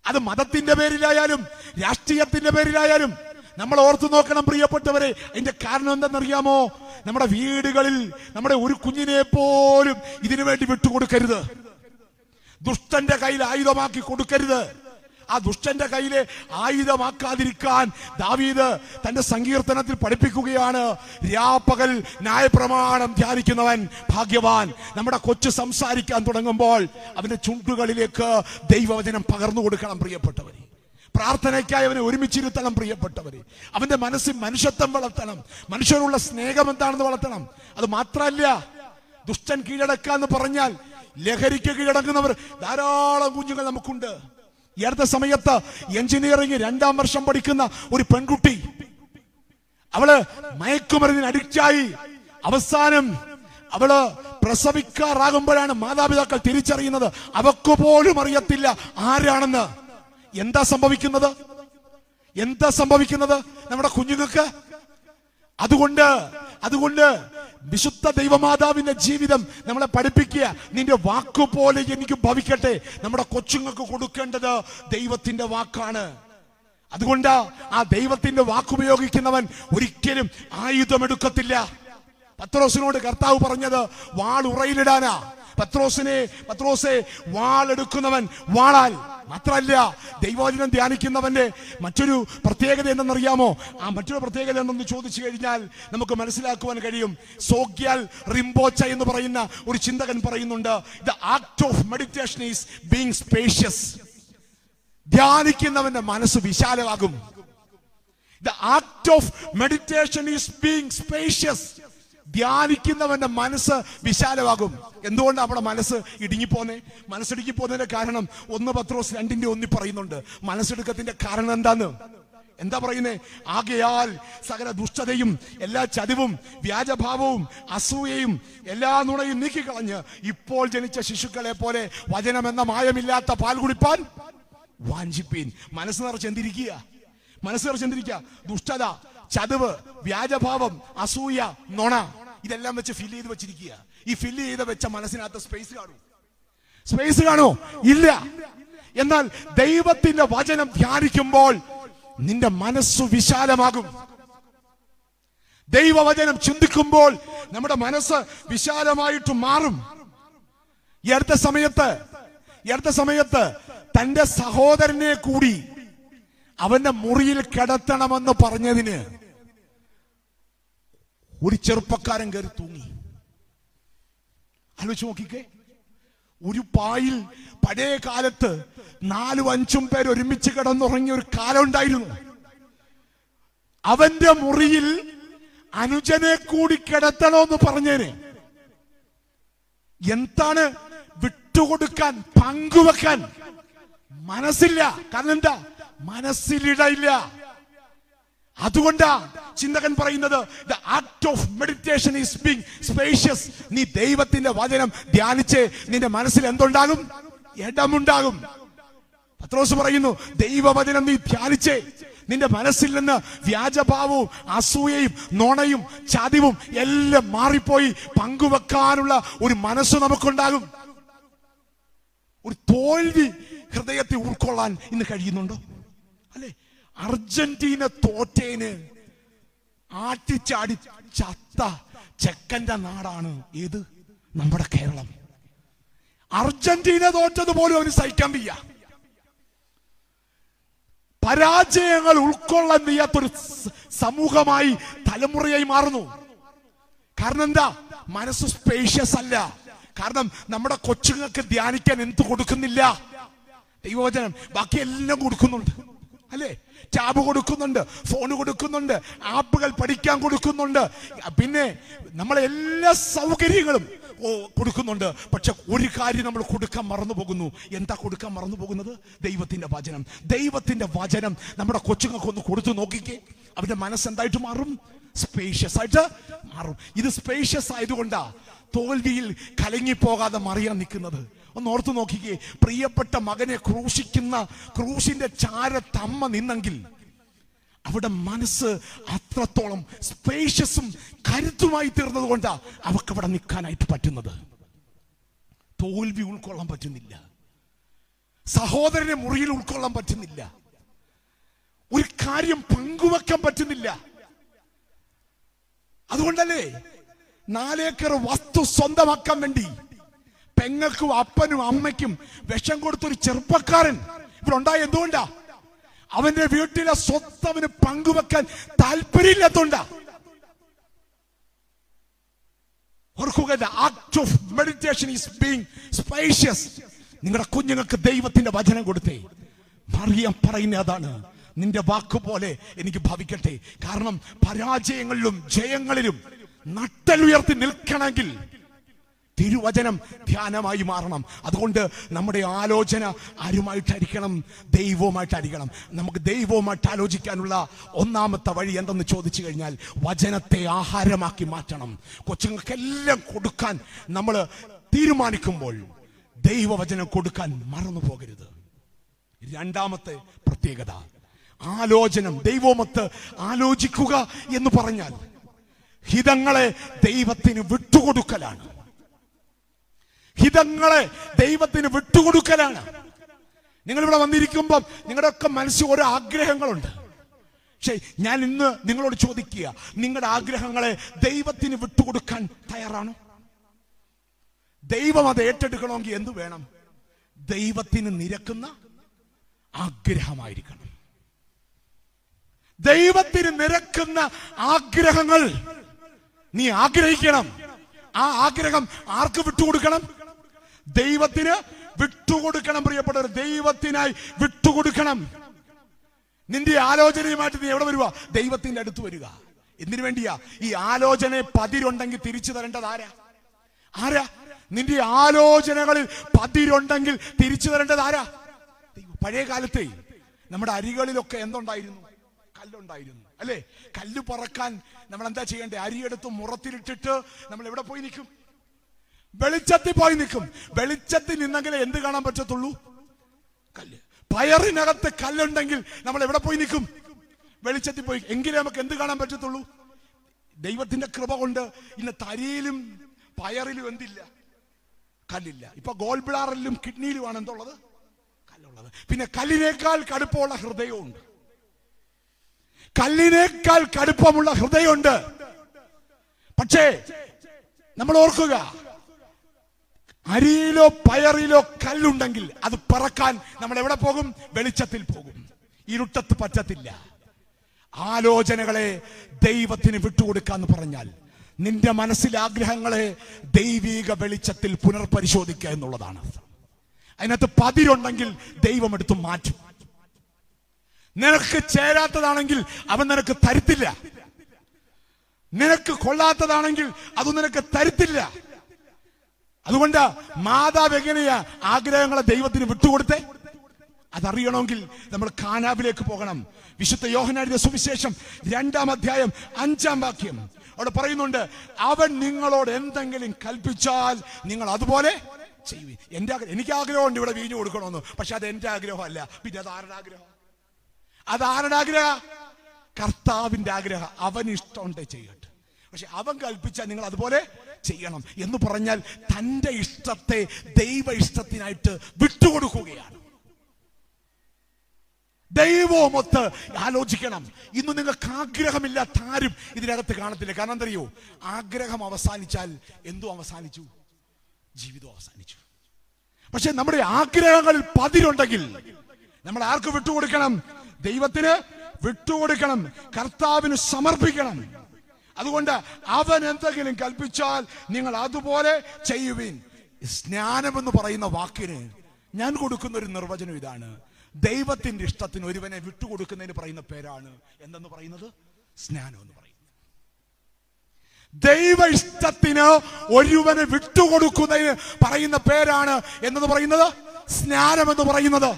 Speaker 1: അത് മതത്തിന്റെ പേരിലായാലും രാഷ്ട്രീയത്തിന്റെ പേരിലായാലും നമ്മൾ ഓർത്തു നോക്കണം പ്രിയപ്പെട്ടവരെ. അതിന്റെ കാരണം എന്തെന്നറിയാമോ നമ്മുടെ വീടുകളിൽ നമ്മുടെ ഒരു കുഞ്ഞിനെ പോലും ഇതിനു വേണ്ടി വിട്ടുകൊടുക്കരുത്. ദുഷ്ടന്റെ കയ്യിൽ ആയുധമാക്കി കൊടുക്കരുത്. ആ ദുഷ്ടന്റെ കയ്യിലെ ആയുധമാക്കാതിരിക്കാൻ ദാവീദ് തന്റെ സങ്കീർത്തനത്തിൽ പഠിപ്പിക്കുകയാണ്. രാപ്പകൽ ന്യായപ്രമാണം ധ്യാനിക്കുന്നവൻ ഭാഗ്യവാൻ. നമ്മുടെ കൊച്ചു സംസാരിക്കാൻ തുടങ്ങുമ്പോൾ അവന്റെ ചുണ്ടുകളിലേക്ക് ദൈവവചനം പകർന്നു കൊടുക്കണം പ്രിയപ്പെട്ടവരെ. പ്രാർത്ഥനയ്ക്കായി അവനെ ഒരുമിച്ചിരുത്തണം പ്രിയപ്പെട്ടവരെ. അവന്റെ മനസ്സിൽ മനുഷ്യത്വം വളർത്തണം. മനുഷ്യനുള്ള സ്നേഹം എന്താണെന്ന് വളർത്തണം. അത് മാത്രമല്ല ദുഷ്ടൻ കീഴടക്കുക കീഴടക്കാന്ന് പറഞ്ഞാൽ ലഹരിക്ക് കീഴടങ്ങുന്നവർ ധാരാളം കുഞ്ഞുങ്ങൾ നമുക്കുണ്ട്. അടുത്ത സമയത്ത് എഞ്ചിനീയറിംഗ് രണ്ടാം വർഷം പഠിക്കുന്ന ഒരു പെൺകുട്ടി അവൾ മയക്കുമരുന്നിന് അഡിക്റ്റായി. അവസാനം അവൾ പ്രസവിക്കാറാകുമ്പോഴാണ് മാതാപിതാക്കൾ തിരിച്ചറിയുന്നത്. അവക്ക് പോലും അറിയത്തില്ല ആരാണെന്ന്. എന്താ സംഭവിക്കുന്നത്? എന്താ സംഭവിക്കുന്നത് നമ്മുടെ കുഞ്ഞുങ്ങൾക്ക്? അതുകൊണ്ട് അതുകൊണ്ട് വിശുദ്ധ ദൈവമാതാവിന്റെ ജീവിതം നമ്മളെ പഠിപ്പിക്കുക. നിന്റെ വാക്കുപോലെ എനിക്ക് ഭവിക്കട്ടെ. നമ്മുടെ കൊച്ചുങ്ങൾക്ക് കൊടുക്കേണ്ടത് ദൈവത്തിന്റെ വാക്കാണ്. അതുകൊണ്ട് ആ ദൈവത്തിന്റെ വാക്കുപയോഗിക്കുന്നവൻ ഒരിക്കലും ആയുധമെടുക്കത്തില്ല. പത്രോസിനോട് കർത്താവ് പറഞ്ഞത് വാൾ ഉറയിലിടാനാ. പത്രോസിനെ പത്രോസെ വാളെടുക്കുന്നവൻ വാളാൽ മാത്രല്ല ദൈവവചനം ധ്യാനിക്കുന്നവന്റെ മറ്റൊരു പ്രത്യേകത എന്തെന്നറിയാമോ? ആ മറ്റൊരു പ്രത്യേകത എന്തെന്ന് ചോദിച്ചു കഴിഞ്ഞാൽ നമുക്ക് മനസ്സിലാക്കുവാൻ കഴിയും. സോഗ്യാൽ റിംബോച്ച എന്ന് പറയുന്ന ഒരു ചിന്തകൻ പറയുന്നുണ്ട് the act of meditation is being spacious ധ്യാനിക്കുന്നവന്റെ മനസ്സ് വിശാലമാകും. The act of meditation is being spacious ധ്യാനിക്കുന്നവന്റെ മനസ്സ് വിശാലമാകും. എന്തുകൊണ്ട് അവിടെ മനസ്സ് ഇടുങ്ങിപ്പോന്നെ മനസ്സിടുങ്ങിപ്പോന്നതിന്റെ കാരണം ഒന്ന് പത്രോസ് രണ്ടിന്റെ ഒന്നി പറയുന്നുണ്ട്. മനസ്സെടുക്കത്തിന്റെ കാരണം എന്താന്ന്? എന്താ പറയുന്നേ? ആകയാൽ സകല ദുഷ്ടതയും എല്ലാ ചതിവും വ്യാജഭാവവും അസൂയയും എല്ലാ നുണയും നീക്കിക്കളഞ്ഞ് ഇപ്പോൾ ജനിച്ച ശിശുക്കളെ പോലെ വചനം എന്ന മായമില്ലാത്ത പാൽ കുടിപ്പാൻ വാഞ്ചിപ്പീൻ. മനസ്സ് നിറച്ചെന്തിരിക്കുക മനസ്സ് നിറച്ചെന്തിരിക്കുക ദുഷ്ടത. ചതിവ് വ്യാജഭാവം അസൂയ നൊണ. ഇതെല്ലാം വെച്ച് ഫില്ല് ചെയ്ത് വെച്ചിരിക്കുക. ഈ ഫില്ല് ചെയ്ത് വെച്ച മനസ്സിനകത്ത് സ്പേസ് കാണൂ. സ്പേസ് കാണോ. ഇല്ല. എന്നാൽ ദൈവത്തിന്റെ വചനം ധ്യാനിക്കുമ്പോൾ നിന്റെ മനസ്സു വിശാലമാകും. ദൈവവചനം ചിന്തിക്കുമ്പോൾ നമ്മുടെ മനസ്സ് വിശാലമായിട്ട് മാറും. ഈ അടുത്ത സമയത്ത് ഈ അടുത്ത സമയത്ത് തന്റെ സഹോദരനെ കൂടി അവന്റെ മുറിയിൽ കിടത്തണമെന്ന് പറഞ്ഞതിന് ഒരു ചെറുപ്പക്കാരൻ കയറി തൂങ്ങി. ആലോചിച്ച് നോക്കിക്കേ. ഒരു പായിൽ പഴയ കാലത്ത് നാലും അഞ്ചും പേർ ഒരുമിച്ച് കിടന്നുറങ്ങിയ ഒരു കാലം ഉണ്ടായിരുന്നു. അവന്റെ മുറിയിൽ അനുജനെ കൂടി കിടത്തണമെന്ന് പറഞ്ഞേനെ. എന്താണ് വിട്ടുകൊടുക്കാൻ പങ്കുവെക്കാൻ? മനസ്സില്ല. കാരണം എന്താ? മനസ്സിലിടയില്ല. അതുകൊണ്ടാ ചിന്തകൻ പറയുന്നത് the act of meditation is being spacious നീ ദൈവത്തിന്റെ വചനം ധ്യാനിച്ച് നിന്റെ മനസ്സിൽ എന്തുണ്ടാകും? ഇടമുണ്ടാകും. പത്രോസ് പറയുന്നു ദൈവവചനം നീ ധ്യാനിച്ച് നിന്റെ മനസ്സിൽ നിന്ന് വ്യാജഭാവവും അസൂയയും നോണയും ചതിവും എല്ലാം മാറിപ്പോയി പങ്കുവെക്കാനുള്ള ഒരു മനസ്സ് നമുക്കുണ്ടാകും. ഒരു തോൽവി ഹൃദയത്തെ ഉൾക്കൊള്ളാൻ ഇന്ന് കഴിയുന്നുണ്ടോ? അല്ലെ? അർജന്റീന തോറ്റേന്. ആട്ടിച്ചാടി ചത്ത ചെക്കന്റെ നാടാണ് ഏത്? നമ്മുടെ കേരളം. അർജന്റീന തോറ്റത് പോലും അവന് സഹിക്കാൻ വയ്യ. പരാജയങ്ങൾ ഉൾക്കൊള്ളാൻ വയ്യാത്തൊരു സമൂഹമായി തലമുറയായി മാറുന്നു. കാരണം എന്താ? മനസ്സ് സ്പേഷ്യസ് അല്ല. കാരണം നമ്മുടെ കൊച്ചുങ്ങൾക്ക് ധ്യാനിക്കാൻ എന്ത് കൊടുക്കുന്നില്ല? ദൈവവചനം. ബാക്കി എല്ലാം കൊടുക്കുന്നുണ്ട്. അല്ലേ? ടാബ് കൊടുക്കുന്നുണ്ട് ഫോൺ കൊടുക്കുന്നുണ്ട് ആപ്പുകൾ പഠിക്കാൻ കൊടുക്കുന്നുണ്ട്. പിന്നെ നമ്മളെ എല്ലാ സൗകര്യങ്ങളും കൊടുക്കുന്നുണ്ട്. പക്ഷെ ഒരു കാര്യം നമ്മൾ കൊടുക്കാൻ മറന്നു പോകുന്നു എന്താ കൊടുക്കാൻ മറന്നു പോകുന്നത് ദൈവത്തിന്റെ വചനം. ദൈവത്തിന്റെ വചനം നമ്മുടെ കൊച്ചുങ്ങൾക്ക് ഒന്ന് കൊടുത്തു നോക്കിക്കേ. അവരുടെ മനസ്സെന്തായിട്ട് മാറും? സ്പേഷ്യസ് ആയിട്ട് മാറും. ഇത് സ്പേഷ്യസ് ആയതുകൊണ്ടാ തോൽവിയിൽ കലങ്ങിപ്പോകാതെ മറിയാൻ നിൽക്കുന്നത്. ഒന്ന് ഓർത്തു നോക്കിക്കേ. പ്രിയപ്പെട്ട മകനെ ക്രൂശിക്കുന്ന ക്രൂശിന്റെ ചാരത്തമ്മ നിന്നെങ്കിൽ അവിടെ മനസ്സ് അത്രത്തോളം സ്പേഷ്യസും കരുത്തുമായി തീർന്നത് കൊണ്ടാ അവക്ക് അവിടെ നിൽക്കാനായിട്ട് പറ്റുന്നത്. തോൽവി ഉൾക്കൊള്ളാൻ പറ്റുന്നില്ല. സഹോദരനെ മുറിയിൽ ഉൾക്കൊള്ളാൻ പറ്റുന്നില്ല. ഒരു കാര്യം പങ്കുവെക്കാൻ പറ്റുന്നില്ല. അതുകൊണ്ടല്ലേ നാലേക്കർ വസ്തു സ്വന്തമാക്കാൻ വേണ്ടി പെങ്ങൾക്കും അപ്പനും അമ്മയ്ക്കും വിഷം കൊടുത്തൊരു ചെറുപ്പക്കാരൻ ഇവിടെ ഉണ്ടായ എന്തുകൊണ്ടാ? അവന്റെ വീട്ടിലെ സ്വത്ത് അവന് പങ്കുവെക്കാൻ താല്പര്യമില്ലാത്തോണ്ടാ. ആക്ട് ഓഫ് ഈസ് നിങ്ങളുടെ കുഞ്ഞുങ്ങൾക്ക് ദൈവത്തിന്റെ വചനം കൊടുത്തേ. മറിയം പറയുന്ന അതാണ്. നിന്റെ വാക്കുപോലെ എനിക്ക് ഭവിക്കട്ടെ. കാരണം പരാജയങ്ങളിലും ജയങ്ങളിലും നട്ടലുയർത്തി നിൽക്കണമെങ്കിൽ തിരുവചനം ധ്യാനമായി മാറണം. അതുകൊണ്ട് നമ്മുടെ ആലോചന ആരുമായിട്ടായിരിക്കണം? ദൈവവുമായിട്ടായിരിക്കണം. നമുക്ക് ദൈവവുമായിട്ട് ആലോചിക്കാനുള്ള ഒന്നാമത്തെ വഴി എന്തെന്ന് ചോദിച്ചു കഴിഞ്ഞാൽ വചനത്തെ ആഹാരമാക്കി മാറ്റണം. കൊച്ചുങ്ങൾക്കെല്ലാം കൊടുക്കാൻ നമ്മൾ തീരുമാനിക്കുമ്പോൾ ദൈവവചനം കൊടുക്കാൻ മറന്നു പോകരുത് രണ്ടാമത്തെ പ്രത്യേകത ആലോചനം ദൈവമത്ത് ആലോചിക്കുക എന്ന് പറഞ്ഞാൽ ഹിതങ്ങളെ ദൈവത്തിന് വിട്ടുകൊടുക്കലാണ്. ഹിതങ്ങളെ ദൈവത്തിന് വിട്ടുകൊടുക്കലാണ്. നിങ്ങൾ ഇവിടെ വന്നിരിക്കുമ്പം നിങ്ങളുടെ ഒക്കെ മനസ്സിൽ ഓരോ ആഗ്രഹങ്ങളുണ്ട്. പക്ഷേ ഞാൻ ഇന്ന് നിങ്ങളോട് ചോദിക്കുക നിങ്ങളുടെ ആഗ്രഹങ്ങളെ ദൈവത്തിന് വിട്ടുകൊടുക്കാൻ തയ്യാറാണോ? ദൈവം അത് ഏറ്റെടുക്കണമെങ്കിൽ എന്തു വേണം? ദൈവത്തിന് നിരക്കുന്ന ആഗ്രഹമായിരിക്കണം. ദൈവത്തിന് നിരക്കുന്ന ആഗ്രഹങ്ങൾ നീ ആഗ്രഹിക്കണം. ആ ആഗ്രഹം ആർക്ക് വിട്ടുകൊടുക്കണം? ദൈവത്തിന് വിട്ടുകൊടുക്കണം പ്രിയപ്പെട്ടവർ ദൈവത്തിനായി വിട്ടുകൊടുക്കണം. നിന്റെ ആലോചനയുമായിട്ട് നീ എവിടെ വരിക ദൈവത്തിന്റെ അടുത്ത് വരിക. എന്തിനു വേണ്ടിയാ? ഈ ആലോചന പതിരുണ്ടെങ്കിൽ തിരിച്ചു തരേണ്ടത് ആരാ? ആരാ? നിന്റെ ആലോചനകളിൽ പതിരുണ്ടെങ്കിൽ തിരിച്ചു തരേണ്ടത് ആരാ? പഴയ കാലത്തെ നമ്മുടെ അരികളിലൊക്കെ എന്തുണ്ടായിരുന്നു? കല്ലുണ്ടായിരുന്നു. അല്ലേ? കല്ല് പറക്കാൻ നമ്മൾ എന്താ ചെയ്യേണ്ടത് അരിയെടുത്ത് മുറത്തിലിട്ടിട്ട് നമ്മൾ എവിടെ പോയി നിൽക്കും? വെളിച്ചത്തിൽ പോയി നിൽക്കും. വെളിച്ചത്തിൽ നിന്നെങ്കിലേ എന്ത് കാണാൻ പറ്റത്തുള്ളൂ? കല്ല്. പയറിനകത്ത് കല്ലുണ്ടെങ്കിൽ നമ്മൾ എവിടെ പോയി നിൽക്കും? വെളിച്ചത്തിൽ പോയി. എങ്കിലേ നമുക്ക് എന്ത് കാണാൻ പറ്റത്തുള്ളൂ? ദൈവത്തിന്റെ കൃപ കൊണ്ട് ഇന്ന് തരിയിലും പയറിലും എന്തില്ല? കല്ലില്ല. ഇപ്പൊ ഗോൾ ബ്ലാറിലും കിഡ്നിയിലുമാണ് എന്തുള്ളത്? കല്ലുള്ളത്. പിന്നെ കല്ലിനേക്കാൾ കടുപ്പമുള്ള ഹൃദയമുണ്ട്. കല്ലിനേക്കാൾ കടുപ്പമുള്ള ഹൃദയമുണ്ട്. പക്ഷേ നമ്മൾ ഓർക്കുക അരിയിലോ പയറിലോ കല്ലുണ്ടെങ്കിൽ അത് പറക്കാൻ നമ്മൾ എവിടെ പോകും? വെളിച്ചത്തിൽ പോകും. ഇരുട്ടത്ത് പറ്റത്തില്ല. ആലോചനകളെ ദൈവത്തിന് വിട്ടുകൊടുക്കാന്ന് പറഞ്ഞാൽ നിന്റെ മനസ്സിലെ ആഗ്രഹങ്ങളെ ദൈവീക വെളിച്ചത്തിൽ പുനർപരിശോധിക്കുക എന്നുള്ളതാണ് അതിനകത്ത് പതിരുണ്ടെങ്കിൽ ദൈവം എടുത്ത് മാറ്റും. നിനക്ക് ചേരാത്തതാണെങ്കിൽ അവൻ നിനക്ക് തരുത്തില്ല. നിനക്ക് കൊള്ളാത്തതാണെങ്കിൽ അത് നിനക്ക് തരുത്തില്ല. അതുകൊണ്ട് മാതാവ് എങ്ങനെയാ ആഗ്രഹങ്ങളെ ദൈവത്തിന് വിട്ടുകൊടുത്തേ? അതറിയണമെങ്കിൽ നമ്മൾ കാനാവിലേക്ക് പോകണം. വിശുദ്ധ യോഹനാടിന്റെ സുവിശേഷം രണ്ടാം അധ്യായം അഞ്ചാം വാക്യം. അവിടെ പറയുന്നുണ്ട് അവൻ നിങ്ങളോട് എന്തെങ്കിലും കൽപ്പിച്ചാൽ നിങ്ങൾ അതുപോലെ ചെയ്യും എന്റെ എനിക്ക് ആഗ്രഹമുണ്ട് ഇവിടെ വീഞ്ഞു കൊടുക്കണമെന്ന് പക്ഷെ അത് എന്റെ ആഗ്രഹമല്ല. പിന്നെ അത് ആരുടെ ആഗ്രഹം? അത് ആരുടെ ആഗ്രഹ? കർത്താവിന്റെ ആഗ്രഹം. അവൻ ഇഷ്ടമുണ്ടേ ചെയ്യട്ടെ. പക്ഷെ അവൻ കൽപ്പിച്ചാൽ നിങ്ങൾ അതുപോലെ ചെയ്യണം എന്ന് പറഞ്ഞാൽ തന്റെ ഇഷ്ടത്തെ ദൈവ ഇഷ്ടത്തിനായിട്ട് വിട്ടുകൊടുക്കുകയാണ്. ദൈവവുമൊത്ത് ആലോചിക്കണം. ഇന്ന് നിങ്ങൾക്ക് ആഗ്രഹമില്ലാത്ത ആരും ഇതിനകത്ത് കാണത്തില്ല. കാരണം എന്തറിയോ? ആഗ്രഹം അവസാനിച്ചാൽ എന്തോ അവസാനിച്ചു? ജീവിതം അവസാനിച്ചു. പക്ഷെ നമ്മുടെ ആഗ്രഹങ്ങളിൽ പതിരുണ്ടെങ്കിൽ നമ്മൾ ആർക്ക് വിട്ടുകൊടുക്കണം? ദൈവത്തിന് വിട്ടുകൊടുക്കണം. കർത്താവിന് സമർപ്പിക്കണം. അതുകൊണ്ട് അവൻ എന്തെങ്കിലും കൽപ്പിച്ചാൽ നിങ്ങൾ അതുപോലെ ചെയ്യുവിൻ. സ്നാനം എന്ന് പറയുന്ന വാക്കിന് ഞാൻ കൊടുക്കുന്ന ഒരു നിർവചനം ഇതാണ്. ദൈവത്തിന്റെ ഇഷ്ടത്തിന് ഒരുവനെ വിട്ടുകൊടുക്കുന്നതിന് പറയുന്ന പേരാണ്. എന്തെന്ന് പറയുന്നത്? സ്നാനം എന്ന് പറയുന്നത്. ദൈവ ഇഷ്ടത്തിന് ഒരുവനെ വിട്ടുകൊടുക്കുന്നതിന് പറയുന്ന പേരാണ്. എന്നത് പറയുന്നത്? സ്നാനം എന്ന് പറയുന്നത്.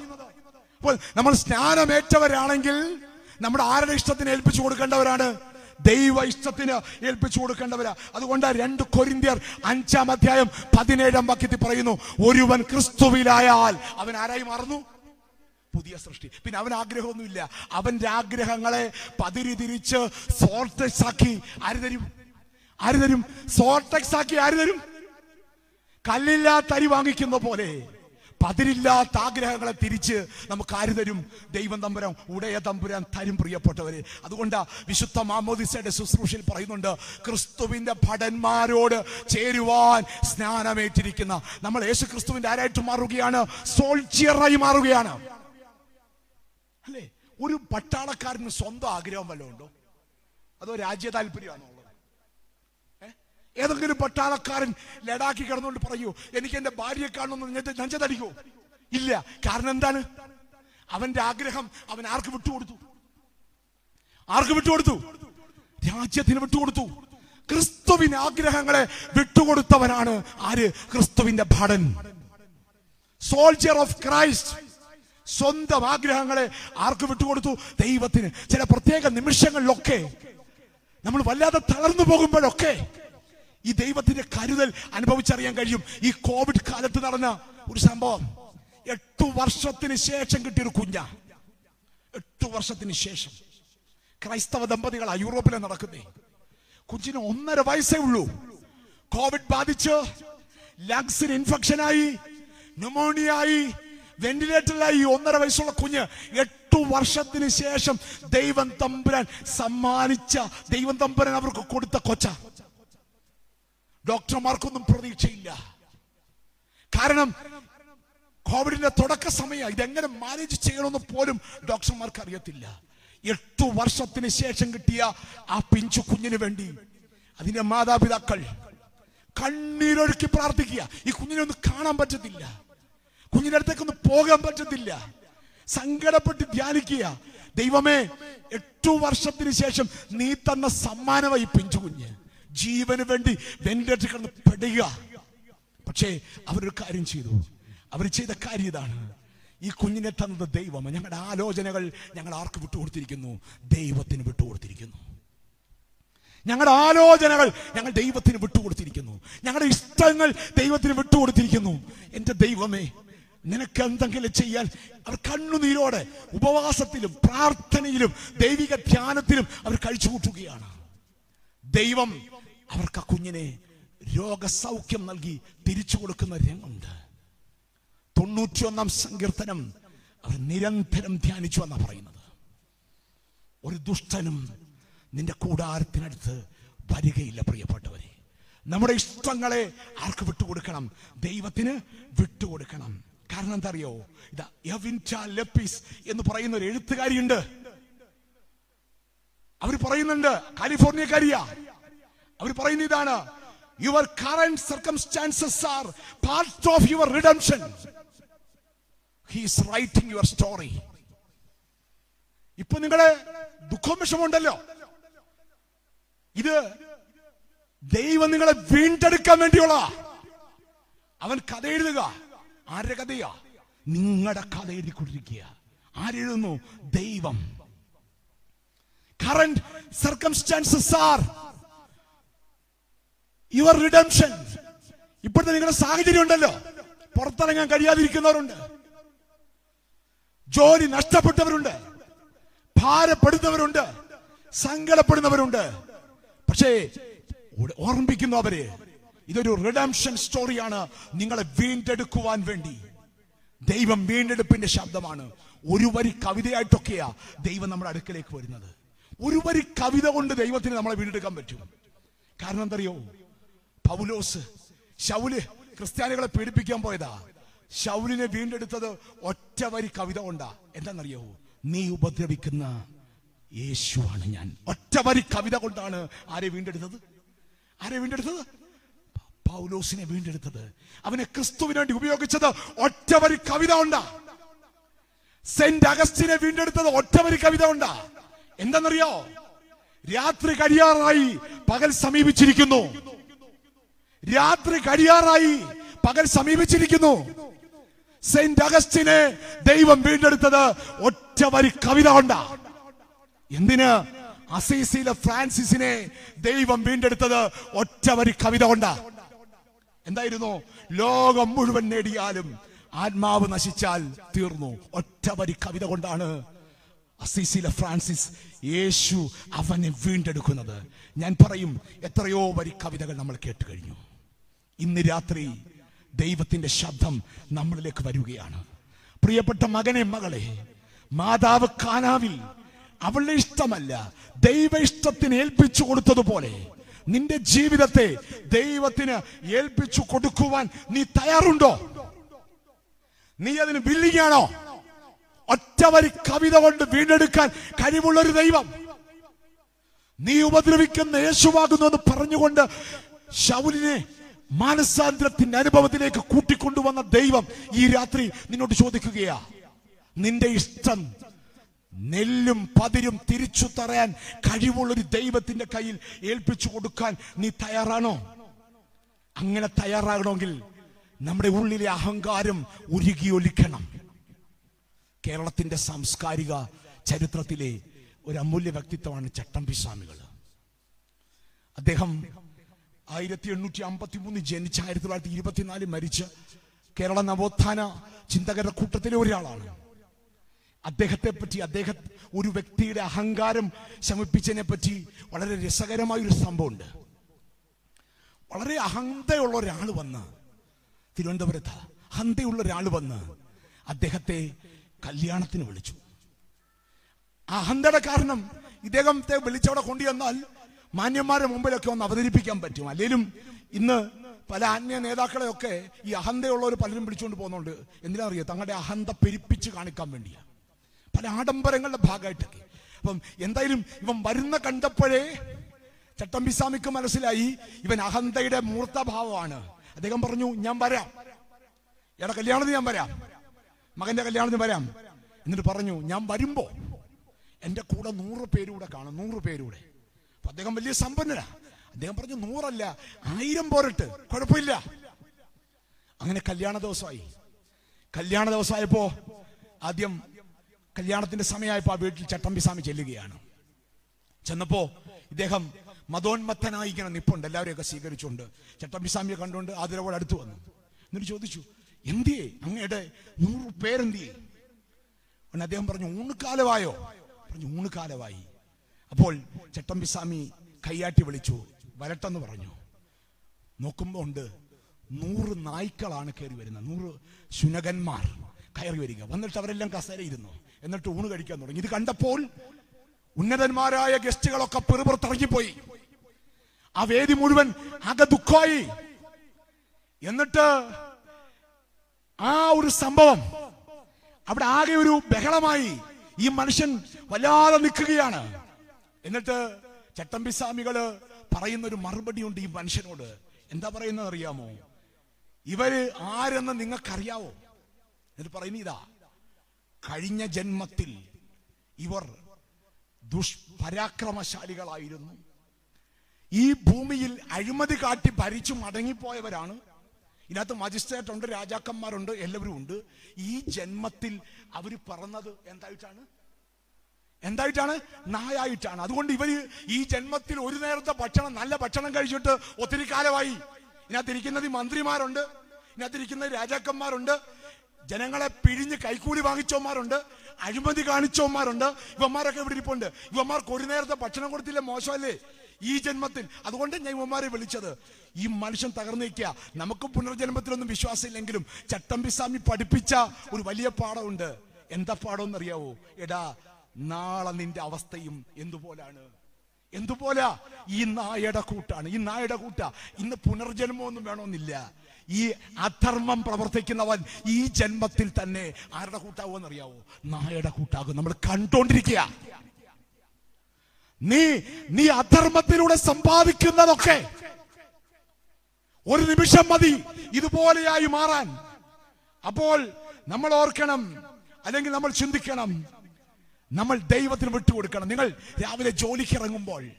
Speaker 1: അപ്പോൾ നമ്മൾ സ്നാനമേറ്റവരാണെങ്കിൽ നമ്മുടെ ആരുടെ ഇഷ്ടത്തിന് ഏൽപ്പിച്ചു കൊടുക്കേണ്ടവരാണ്? ദൈവ ഇഷ്ടത്തിന് ഏൽപ്പിച്ചു കൊടുക്കേണ്ടവരാ. അതുകൊണ്ട് രണ്ട് കൊരിന്തിയർ അഞ്ചാം അധ്യായം പതിനേഴാം വാക്യത്തിൽ പറയുന്നു ഒരുവൻ ക്രിസ്തുവിലായാൽ അവൻ ആരായി മാറുന്നു? പുതിയ സൃഷ്ടി. പിന്നെ അവൻ ആഗ്രഹമൊന്നുമില്ല. അവന്റെ ആഗ്രഹങ്ങളെ പതിരി തിരിച്ച് സോർട്ടക്സ് ആക്കി ആര് തരും? ആര് തരും? സോർട്ടക്സ് ആക്കി ആര് തരും? കല്ലില്ലാത്ത അരി വാങ്ങിക്കുന്ന പോലെ. പതിരില്ലാത്ത ആഗ്രഹങ്ങളെ തിരിച്ച് നമുക്ക് ആര് തരും? ദൈവം തമ്പുരാൻ ഉടയ തമ്പുരാൻ തരും പ്രിയപ്പെട്ടവര്. അതുകൊണ്ട് വിശുദ്ധ മാമോദിസയുടെ ശുശ്രൂഷയിൽ പറയുന്നുണ്ട് ക്രിസ്തുവിന്റെ ഭടന്മാരോട് ചേരുവാൻ സ്നാനമേറ്റിരിക്കുന്ന നമ്മൾ യേശു ക്രിസ്തുവിന്റെ ആരായിട്ട് മാറുകയാണ്? സോൾജിയറായി മാറുകയാണ്. അല്ലേ? ഒരു പട്ടാളക്കാരന് സ്വന്തം ആഗ്രഹം വല്ലതും ഉണ്ടോ? അതോ രാജ്യ താല്പര്യമാണോ? ഏതെങ്കിലും പട്ടാളക്കാരൻ ലഡാക്കി കിടന്നുകൊണ്ട് പറയൂ എനിക്ക് എന്റെ ഭാര്യയെ കാണണമെന്ന് നെഞ്ചതടിക്കോ ഇല്ല. കാരണം എന്താണ്? അവന്റെ ആഗ്രഹം അവൻ ആർക്ക് വിട്ടുകൊടുത്തു? ആർക്ക് വിട്ടുകൊടുത്തു? രാജ്യത്തിന് വിട്ടുകൊടുത്തു. ക്രിസ്തുവിന് ആഗ്രഹങ്ങളെ വിട്ടുകൊടുത്തവനാണ് ആര്? ക്രിസ്തുവിന്റെ ഭടൻ. സോൾജിയർ ഓഫ് ക്രൈസ്റ്റ് സ്വന്തം ആഗ്രഹങ്ങളെ ആർക്ക് വിട്ടുകൊടുത്തു? ദൈവത്തിന്. ചില പ്രത്യേക നിമിഷങ്ങളിലൊക്കെ നമ്മൾ വല്ലാതെ തളർന്നു പോകുമ്പോഴൊക്കെ ഈ ദൈവത്തിന്റെ കരുതൽ അനുഭവിച്ചറിയാൻ കഴിയും. ഈ കോവിഡ് കാലത്ത് നടന്ന ഒരു സംഭവം. എട്ടു വർഷത്തിന് ശേഷം കിട്ടിയൊരു കുഞ്ഞ. എട്ടു വർഷത്തിന് ശേഷം. ക്രൈസ്തവ ദമ്പതികളാ യൂറോപ്പിലെ നടക്കുന്നേ. കുഞ്ഞിന് ഒന്നര വയസ്സേ ഉള്ളൂ. കോവിഡ് ബാധിച്ച് ലങ്സിന് ഇൻഫെക്ഷനായി ന്യൂമോണിയായി വെന്റിലേറ്ററിലായി ഈ ഒന്നര വയസ്സുള്ള കുഞ്ഞ് എട്ടു വർഷത്തിന് ശേഷം ദൈവം തമ്പുരാൻ സമ്മാനിച്ച ദൈവം തമ്പുരാൻ അവർക്ക് കൊടുത്ത കൊച്ച. ഡോക്ടർമാർക്കൊന്നും പ്രതീക്ഷയില്ല. കാരണം കോവിഡിന്റെ തുടക്ക സമയം ഇതെങ്ങനെ മാനേജ് ചെയ്യണമെന്ന് പോലും ഡോക്ടർമാർക്ക് അറിയത്തില്ല. എട്ടു വർഷത്തിന് ശേഷം കിട്ടിയ ആ പിഞ്ചു കുഞ്ഞിന് വേണ്ടി അതിന്റെ മാതാപിതാക്കൾ കണ്ണീരൊഴുക്കി പ്രാർത്ഥിക്കുക. ഈ കുഞ്ഞിനെ ഒന്ന് കാണാൻ പറ്റത്തില്ല. അടുത്തേക്ക് ഒന്ന് പോകാൻ പറ്റത്തില്ല. സങ്കടപ്പെട്ട് ധ്യാനിക്കുക. ദൈവമേ എട്ടു വർഷത്തിന് ശേഷം നീ തന്ന സമ്മാനമായി പിഞ്ചു കുഞ്ഞ്. ജീവന് വേണ്ടി വെന്റിലേറ്റർ കിടന്ന് പെടുക. പക്ഷേ അവരൊരു കാര്യം ചെയ്തു. അവർ ചെയ്ത കാര്യം ഇതാണ്. ഈ കുഞ്ഞിനെ തന്നത് ദൈവം ഞങ്ങളുടെ ആലോചനകൾ ഞങ്ങൾ ആർക്ക് വിട്ടുകൊടുത്തിരിക്കുന്നു? ദൈവത്തിന് വിട്ടുകൊടുത്തിരിക്കുന്നു. ഞങ്ങളുടെ ആലോചനകൾ ഞങ്ങൾ ദൈവത്തിന് വിട്ടുകൊടുത്തിരിക്കുന്നു. ഞങ്ങളുടെ ഇഷ്ടങ്ങൾ ദൈവത്തിന് വിട്ടുകൊടുത്തിരിക്കുന്നു. എന്റെ ദൈവമേ നിനക്ക് എന്തെങ്കിലും ചെയ്യാൻ അവർ കണ്ണുനീരോടെ ഉപവാസത്തിലും പ്രാർത്ഥനയിലും ദൈവിക ധ്യാനത്തിലും അവർ കഴിച്ചു കൂട്ടുകയാണ് ദൈവം അവർക്ക് ആ കുഞ്ഞിനെ രോഗസൗഖ്യം നൽകി തിരിച്ചു കൊടുക്കുന്ന രംഗമുണ്ട്. തൊണ്ണൂറ്റിയൊന്നാം സങ്കീർത്തനം അവർ നിരന്തരം ധ്യാനിച്ചു എന്നാ പറയുന്നത്. ഒരു ദുഷ്ടനും നിന്റെ കൂടാരത്തിനടുത്ത് വരികയില്ല പ്രിയപ്പെട്ടവരെ. നമ്മുടെ ഇഷ്ടങ്ങളെ ആർക്ക് വിട്ടുകൊടുക്കണം? ദൈവത്തിന് വിട്ടുകൊടുക്കണം. കാരണം എന്താ അറിയോ ഇതാ എന്ന് പറയുന്ന ഒരു എഴുത്തുകാരിയുണ്ട്. അവർ പറയുന്നുണ്ട് കാലിഫോർണിയക്കാരിയ. അവർ പറയുന്ന ഇതാണ്. Your current circumstances are part of your redemption he's writing your story ഇപ്പൊ നിങ്ങളെ ദുഃഖം വിഷമുണ്ടല്ലോ ഇത് ദൈവം നിങ്ങളെ വീണ്ടെടുക്കാൻ വേണ്ടിയുള്ള. അവൻ കഥ എഴുതുക. ആരുടെ കഥയാ? നിങ്ങളുടെ കഥ എഴുതിക്കൊണ്ടിരിക്കുക. ആരെഴുതുന്നു ദൈവം. Current circumstances are your redemption ഇപ്പോഴത്തെ നിങ്ങളുടെ സാഹചര്യം ഉണ്ടല്ലോ. പുറത്തിറങ്ങാൻ കഴിയാതിരിക്കുന്നവരുണ്ട്. ജോലി നഷ്ടപ്പെട്ടവരുണ്ട്. ഭാരപ്പെടുന്നവരുണ്ട്. സങ്കടപ്പെടുന്നവരുണ്ട്. പക്ഷേ ഓർമ്മിക്കുന്നു അവർ. ഇതൊരു റിഡംഷൻ സ്റ്റോറിയാണ് നിങ്ങളെ വീണ്ടെടുക്കുവാൻ വേണ്ടി. ദൈവം വീണ്ടെടുപ്പിന്റെ ശബ്ദമാണ്. ഒരു വരി കവിതയായിട്ടൊക്കെയാ ദൈവം നമ്മുടെ അടുക്കലേക്ക് വരുന്നത്. ഒരു വരി കവിത കൊണ്ട് ദൈവത്തിന് നമ്മളെ വീണ്ടെടുക്കാൻ പറ്റും. കാരണം എന്തറിയോ? പൗലോസ് ശൗൽ ക്രിസ്ത്യാനികളെ പീഡിപ്പിക്കാൻ പോയതാ. ശൗലിനെ വീണ്ടെടുത്തത് ഒറ്റ വരി കവിത കൊണ്ടാ. എന്താണെന്നറിയോ? നീ ഉപദ്രവിക്കുന്ന യേശുവാണ് ഞാൻ. ഒറ്റ വരി കവിത കൊണ്ടാണ് ആരെ വീണ്ടെടുത്തത്? ആരെ വീണ്ടെടുത്തത്? പൗലോസിനെ വീണ്ടെടുത്തത്. അവനെ ക്രിസ്തുവിന് വേണ്ടി ഉപയോഗിച്ചത് ഒറ്റ വരി കവിത ഉണ്ടാ സെന്റ് അഗസ്റ്റിനെ വീണ്ടെടുത്തത് ഒറ്റ വരി കവിത ഉണ്ടാ എന്താണെന്നറിയോ? രാത്രി കഴിയാറായി പകൽ സമീപിച്ചിരിക്കുന്നു. രാത്രി കഴിയാറായി പകൽ സമീപിച്ചിരിക്കുന്നു. സെന്റ് അഗസ്റ്റിനെ ദൈവം വീണ്ടെടുത്തത് ഒറ്റ വരി കവിത കൊണ്ട. എന്തിന്? അസീസിയിലെ ഫ്രാൻസിസിനെ ദൈവം വീണ്ടെടുത്തത് ഒറ്റ വരി കവിത കൊണ്ട. എന്തായിരുന്നു? ലോകം മുഴുവൻ നേടിയാലും ആത്മാവ് നശിച്ചാൽ തീർന്നു. ഒറ്റ വരി കവിത കൊണ്ടാണ് അസീസിലെ ഫ്രാൻസിസ് യേശു അവനെ വീണ്ടെടുക്കുന്നത്. ഞാൻ പറയും എത്രയോ വരി കവിതകൾ നമ്മൾ കേട്ട് കഴിഞ്ഞു. ഇന്ന് രാത്രി ദൈവത്തിന്റെ ശബ്ദം നമ്മളിലേക്ക് വരികയാണ്. പ്രിയപ്പെട്ട മകനെ മകളെ മാതാവ് കാനാവിൽ അവളുടെ ഇഷ്ടമല്ല ദൈവ ഇഷ്ടത്തിന് ഏൽപ്പിച്ചു കൊടുത്തതുപോലെ നിന്റെ ജീവിതത്തെ ദൈവത്തിന് ഏൽപ്പിച്ചു കൊടുക്കുവാൻ നീ തയ്യാറുണ്ടോ? നീ അതിന് വില്ലിങ്ങാണോ? ഒറ്റവരി കവിത കൊണ്ട് വീണ്ടെടുക്കാൻ കഴിവുള്ള ഒരു ദൈവം. നീ ഉപദ്രവിക്കുന്ന യേശുവാകുന്നു എന്ന് പറഞ്ഞുകൊണ്ട് ശൗലിനെ മാനസാന്തരത്തിന്റെ അനുഭവത്തിലേക്ക് കൂട്ടിക്കൊണ്ടുവന്ന ദൈവം ഈ രാത്രി നിന്നോട് ചോദിക്കുകയാ നിന്റെ ഇഷ്ടം നെല്ലും പതിരും തിരിച്ചു തറയാൻ കഴിവുള്ളൊരു ദൈവത്തിന്റെ കയ്യിൽ ഏൽപ്പിച്ചു കൊടുക്കാൻ നീ തയ്യാറാണോ? അങ്ങനെ തയ്യാറാകണമെങ്കിൽ നമ്മുടെ ഉള്ളിലെ അഹങ്കാരം ഉരുകിയൊലിക്കണം കേരളത്തിന്റെ സാംസ്കാരിക ചരിത്രത്തിലെ ഒരു അമൂല്യ വ്യക്തിത്വമാണ് ചട്ടമ്പി സ്വാമികൾ അദ്ദേഹം ആയിരത്തി എണ്ണൂറ്റി അമ്പത്തി മൂന്ന് ജനിച്ച ആയിരത്തി തൊള്ളായിരത്തി ഇരുപത്തിനാലിൽ മരിച്ച് കേരള നവോത്ഥാന ചിന്തകരുടെ കൂട്ടത്തിലെ ഒരാളാണ്. അദ്ദേഹത്തെ പറ്റി അദ്ദേഹം ഒരു വ്യക്തിയുടെ അഹങ്കാരം ശമിപ്പിച്ചതിനെ പറ്റി വളരെ രസകരമായ ഒരു സംഭവമുണ്ട്. വളരെ അഹന്തയുള്ള ഒരാൾ വന്ന് തിരുവനന്തപുരത്ത് അഹന്തയുള്ള ഒരാൾ വന്ന് അദ്ദേഹത്തെ കല്യാണത്തിന് വിളിച്ചു. അഹന്തയുടെ കാരണം ഇദ്ദേഹത്തെ വിളിച്ചവിടെ കൊണ്ടുവന്നാൽ മാന്യന്മാരുടെ മുമ്പിലൊക്കെ ഒന്ന് അവതരിപ്പിക്കാൻ പറ്റും. അല്ലെങ്കിലും ഇന്ന് പല അന്യ നേതാക്കളെയൊക്കെ ഈ അഹന്തയുള്ളവർ പലരും പിടിച്ചുകൊണ്ട് പോകുന്നുണ്ട്. എന്തിനാ അറിയോ? തങ്ങളുടെ അഹന്ത പെരുപ്പിച്ച് കാണിക്കാൻ വേണ്ടിയാ. പല ആഡംബരങ്ങളുടെ ഭാഗമായിട്ടൊക്കെ. അപ്പം എന്തായാലും ഇവൻ വരുന്ന കണ്ടപ്പോഴേ ചട്ടമ്പിസ്വാമിക്ക് മനസ്സിലായി ഇവൻ അഹന്തയുടെ മൂർത്തഭാവമാണ്. അദ്ദേഹം പറഞ്ഞു ഞാൻ വരാം. എടാ കല്യാണത്തിന് ഞാൻ വരാം. മകന്റെ കല്യാണത്തിന് വരാം. എന്നിട്ട് പറഞ്ഞു ഞാൻ വരുമ്പോ എന്റെ കൂടെ നൂറ് പേരൂടെ കാണും നൂറ് പേരൂടെ. അപ്പൊ അദ്ദേഹം വലിയ സമ്പന്നനാ. അദ്ദേഹം പറഞ്ഞു നൂറല്ല ആയിരം പോരട്ട്. കുഴപ്പമില്ല. അങ്ങനെ കല്യാണ ദിവസമായി. കല്യാണ ദിവസമായപ്പോ ആദ്യം കല്യാണത്തിന്റെ സമയമായപ്പോ ആ വീട്ടിൽ ചട്ടമ്പിസ്വാമി ചെല്ലുകയാണ്. ചെന്നപ്പോ ഇദ്ദേഹം മതോന്മത്തനായി ഇങ്ങനെ നിപ്പുണ്ട്. എല്ലാവരെയൊക്കെ സ്വീകരിച്ചുകൊണ്ട് ചട്ടമ്പിസ്വാമിയെ കണ്ടുകൊണ്ട് ആതിരവോട് അടുത്ത് വന്നു. എന്നിട്ട് ചോദിച്ചു എന്തിയേ? അങ്ങയുടെ നൂറ് പേരെന്തിയേ? അദ്ദേഹം പറഞ്ഞു ഊണുകാലമായോ പറഞ്ഞു ഊണുകാലമായി അപ്പോൾ ചട്ടമ്പിസ്വാമി കയ്യാട്ടി വിളിച്ചു വരട്ടെന്ന് പറഞ്ഞു. നോക്കുമ്പോ ഉണ്ട് നൂറ് നായ്ക്കളാണ് കയറി വരുന്നത്. നൂറ് ശുനകന്മാർ കയറി വരിക. വന്നിട്ട് അവരെല്ലാം കസേരയിരുന്നു. എന്നിട്ട് ഊണ് കഴിക്കാൻ തുടങ്ങി. ഇത് കണ്ടപ്പോൾ ഉന്നതന്മാരായ ഗസ്റ്റുകളൊക്കെ പെറുപുറത്തിറങ്ങിപ്പോയി ആ വേദി മുഴുവൻ ആകെ ദുഃഖമായി. എന്നിട്ട് ആ ഒരു സംഭവം അവിടെ ആകെ ഒരു ബഹളമായി. ഈ മനുഷ്യൻ വല്ലാതെ നിൽക്കുകയാണ്. എന്നിട്ട് ചട്ടമ്പിസ്വാമികൾ പറയുന്ന ഒരു മറുപടി ഉണ്ട് ഈ മനുഷ്യനോട്. എന്താ പറയുന്നത് അറിയാമോ ഇവർ ആരെന്ന് നിങ്ങൾക്കറിയാവോ? എന്നിട്ട് പറയുന്ന ഇതാ കഴിഞ്ഞ ജന്മത്തിൽ ഇവർ ദുഷ്പരാക്രമശാലികളായിരുന്നു ഈ ഭൂമിയിൽ അഴിമതി കാട്ടി ഭരിച്ചു മടങ്ങിപ്പോയവരാണ്. ഇതിനകത്ത് മജിസ്ട്രേറ്റ് ഉണ്ട് രാജാക്കന്മാരുണ്ട് എല്ലാവരും ഉണ്ട്. ഈ ജന്മത്തിൽ അവർ പറഞ്ഞത് എന്തായിട്ടാണ്? എന്തായിട്ടാണ്? നായായിട്ടാണ്. അതുകൊണ്ട് ഇവർ ഈ ജന്മത്തിൽ ഒരു നേരത്തെ ഭക്ഷണം നല്ല ഭക്ഷണം കഴിച്ചിട്ട് ഒത്തിരി കാലമായി. ഇതിനകത്തിരിക്കുന്നത് മന്ത്രിമാരുണ്ട്. ഇതിനകത്തിരിക്കുന്നത് രാജാക്കന്മാരുണ്ട്. ജനങ്ങളെ പിഴിഞ്ഞ് കൈക്കൂലി വാങ്ങിച്ചവന്മാരുണ്ട്. അഴിമതി കാണിച്ചവന്മാരുണ്ട്. ഇവന്മാരൊക്കെ ഇവിടെ ഇരിപ്പുണ്ട്. ഇവന്മാർക്ക് ഒരു നേരത്തെ ഭക്ഷണം കൊടുത്തില്ല മോശമല്ലേ? ഈ ജന്മത്തിൽ. അതുകൊണ്ട് ഞാൻ ഇവന്മാരെ വിളിച്ചത്. ഈ മനുഷ്യൻ തകർന്നു നിൽക്കുക നമുക്ക് പുനർജന്മത്തിലൊന്നും വിശ്വാസമില്ലെങ്കിലും ചട്ടമ്പിസ്വാമി പഠിപ്പിച്ച ഒരു വലിയ പാഠമുണ്ട്. എന്താ പാഠം എന്നറിയാവോ? എടാ നാളെ നിന്റെ അവസ്ഥയും എന്തുപോലാണ്? എന്തുപോലെ? ഈ നായയുടെ കൂട്ടാണ്. ഈ നായയുടെ കൂട്ട. ഇന്ന് പുനർജന്മമൊന്നും വേണമെന്നില്ല. ഈ അധർമ്മം പ്രവർത്തിക്കുന്നവൻ ഈ ജന്മത്തിൽ തന്നെ ആരുടെ കൂട്ടാവുമെന്ന് അറിയാവോ നായയുടെ കൂട്ടാകും. നമ്മൾ കണ്ടോണ്ടിരിക്കുക. നീ നീ അധർമ്മത്തിലൂടെ സമ്പാദിക്കുന്നതൊക്കെ ഒരു നിമിഷം മതി. ഇതുപോലെയായി മാറാൻ. അപ്പോൾ നമ്മൾ ഓർക്കണം. അല്ലെങ്കിൽ നമ്മൾ ചിന്തിക്കണം. നമ്മൾ ദൈവത്തിന് വിട്ടുകൊടുക്കണം. നിങ്ങൾ രാവിലെ ജോലിക്ക് ഇറങ്ങുമ്പോൾ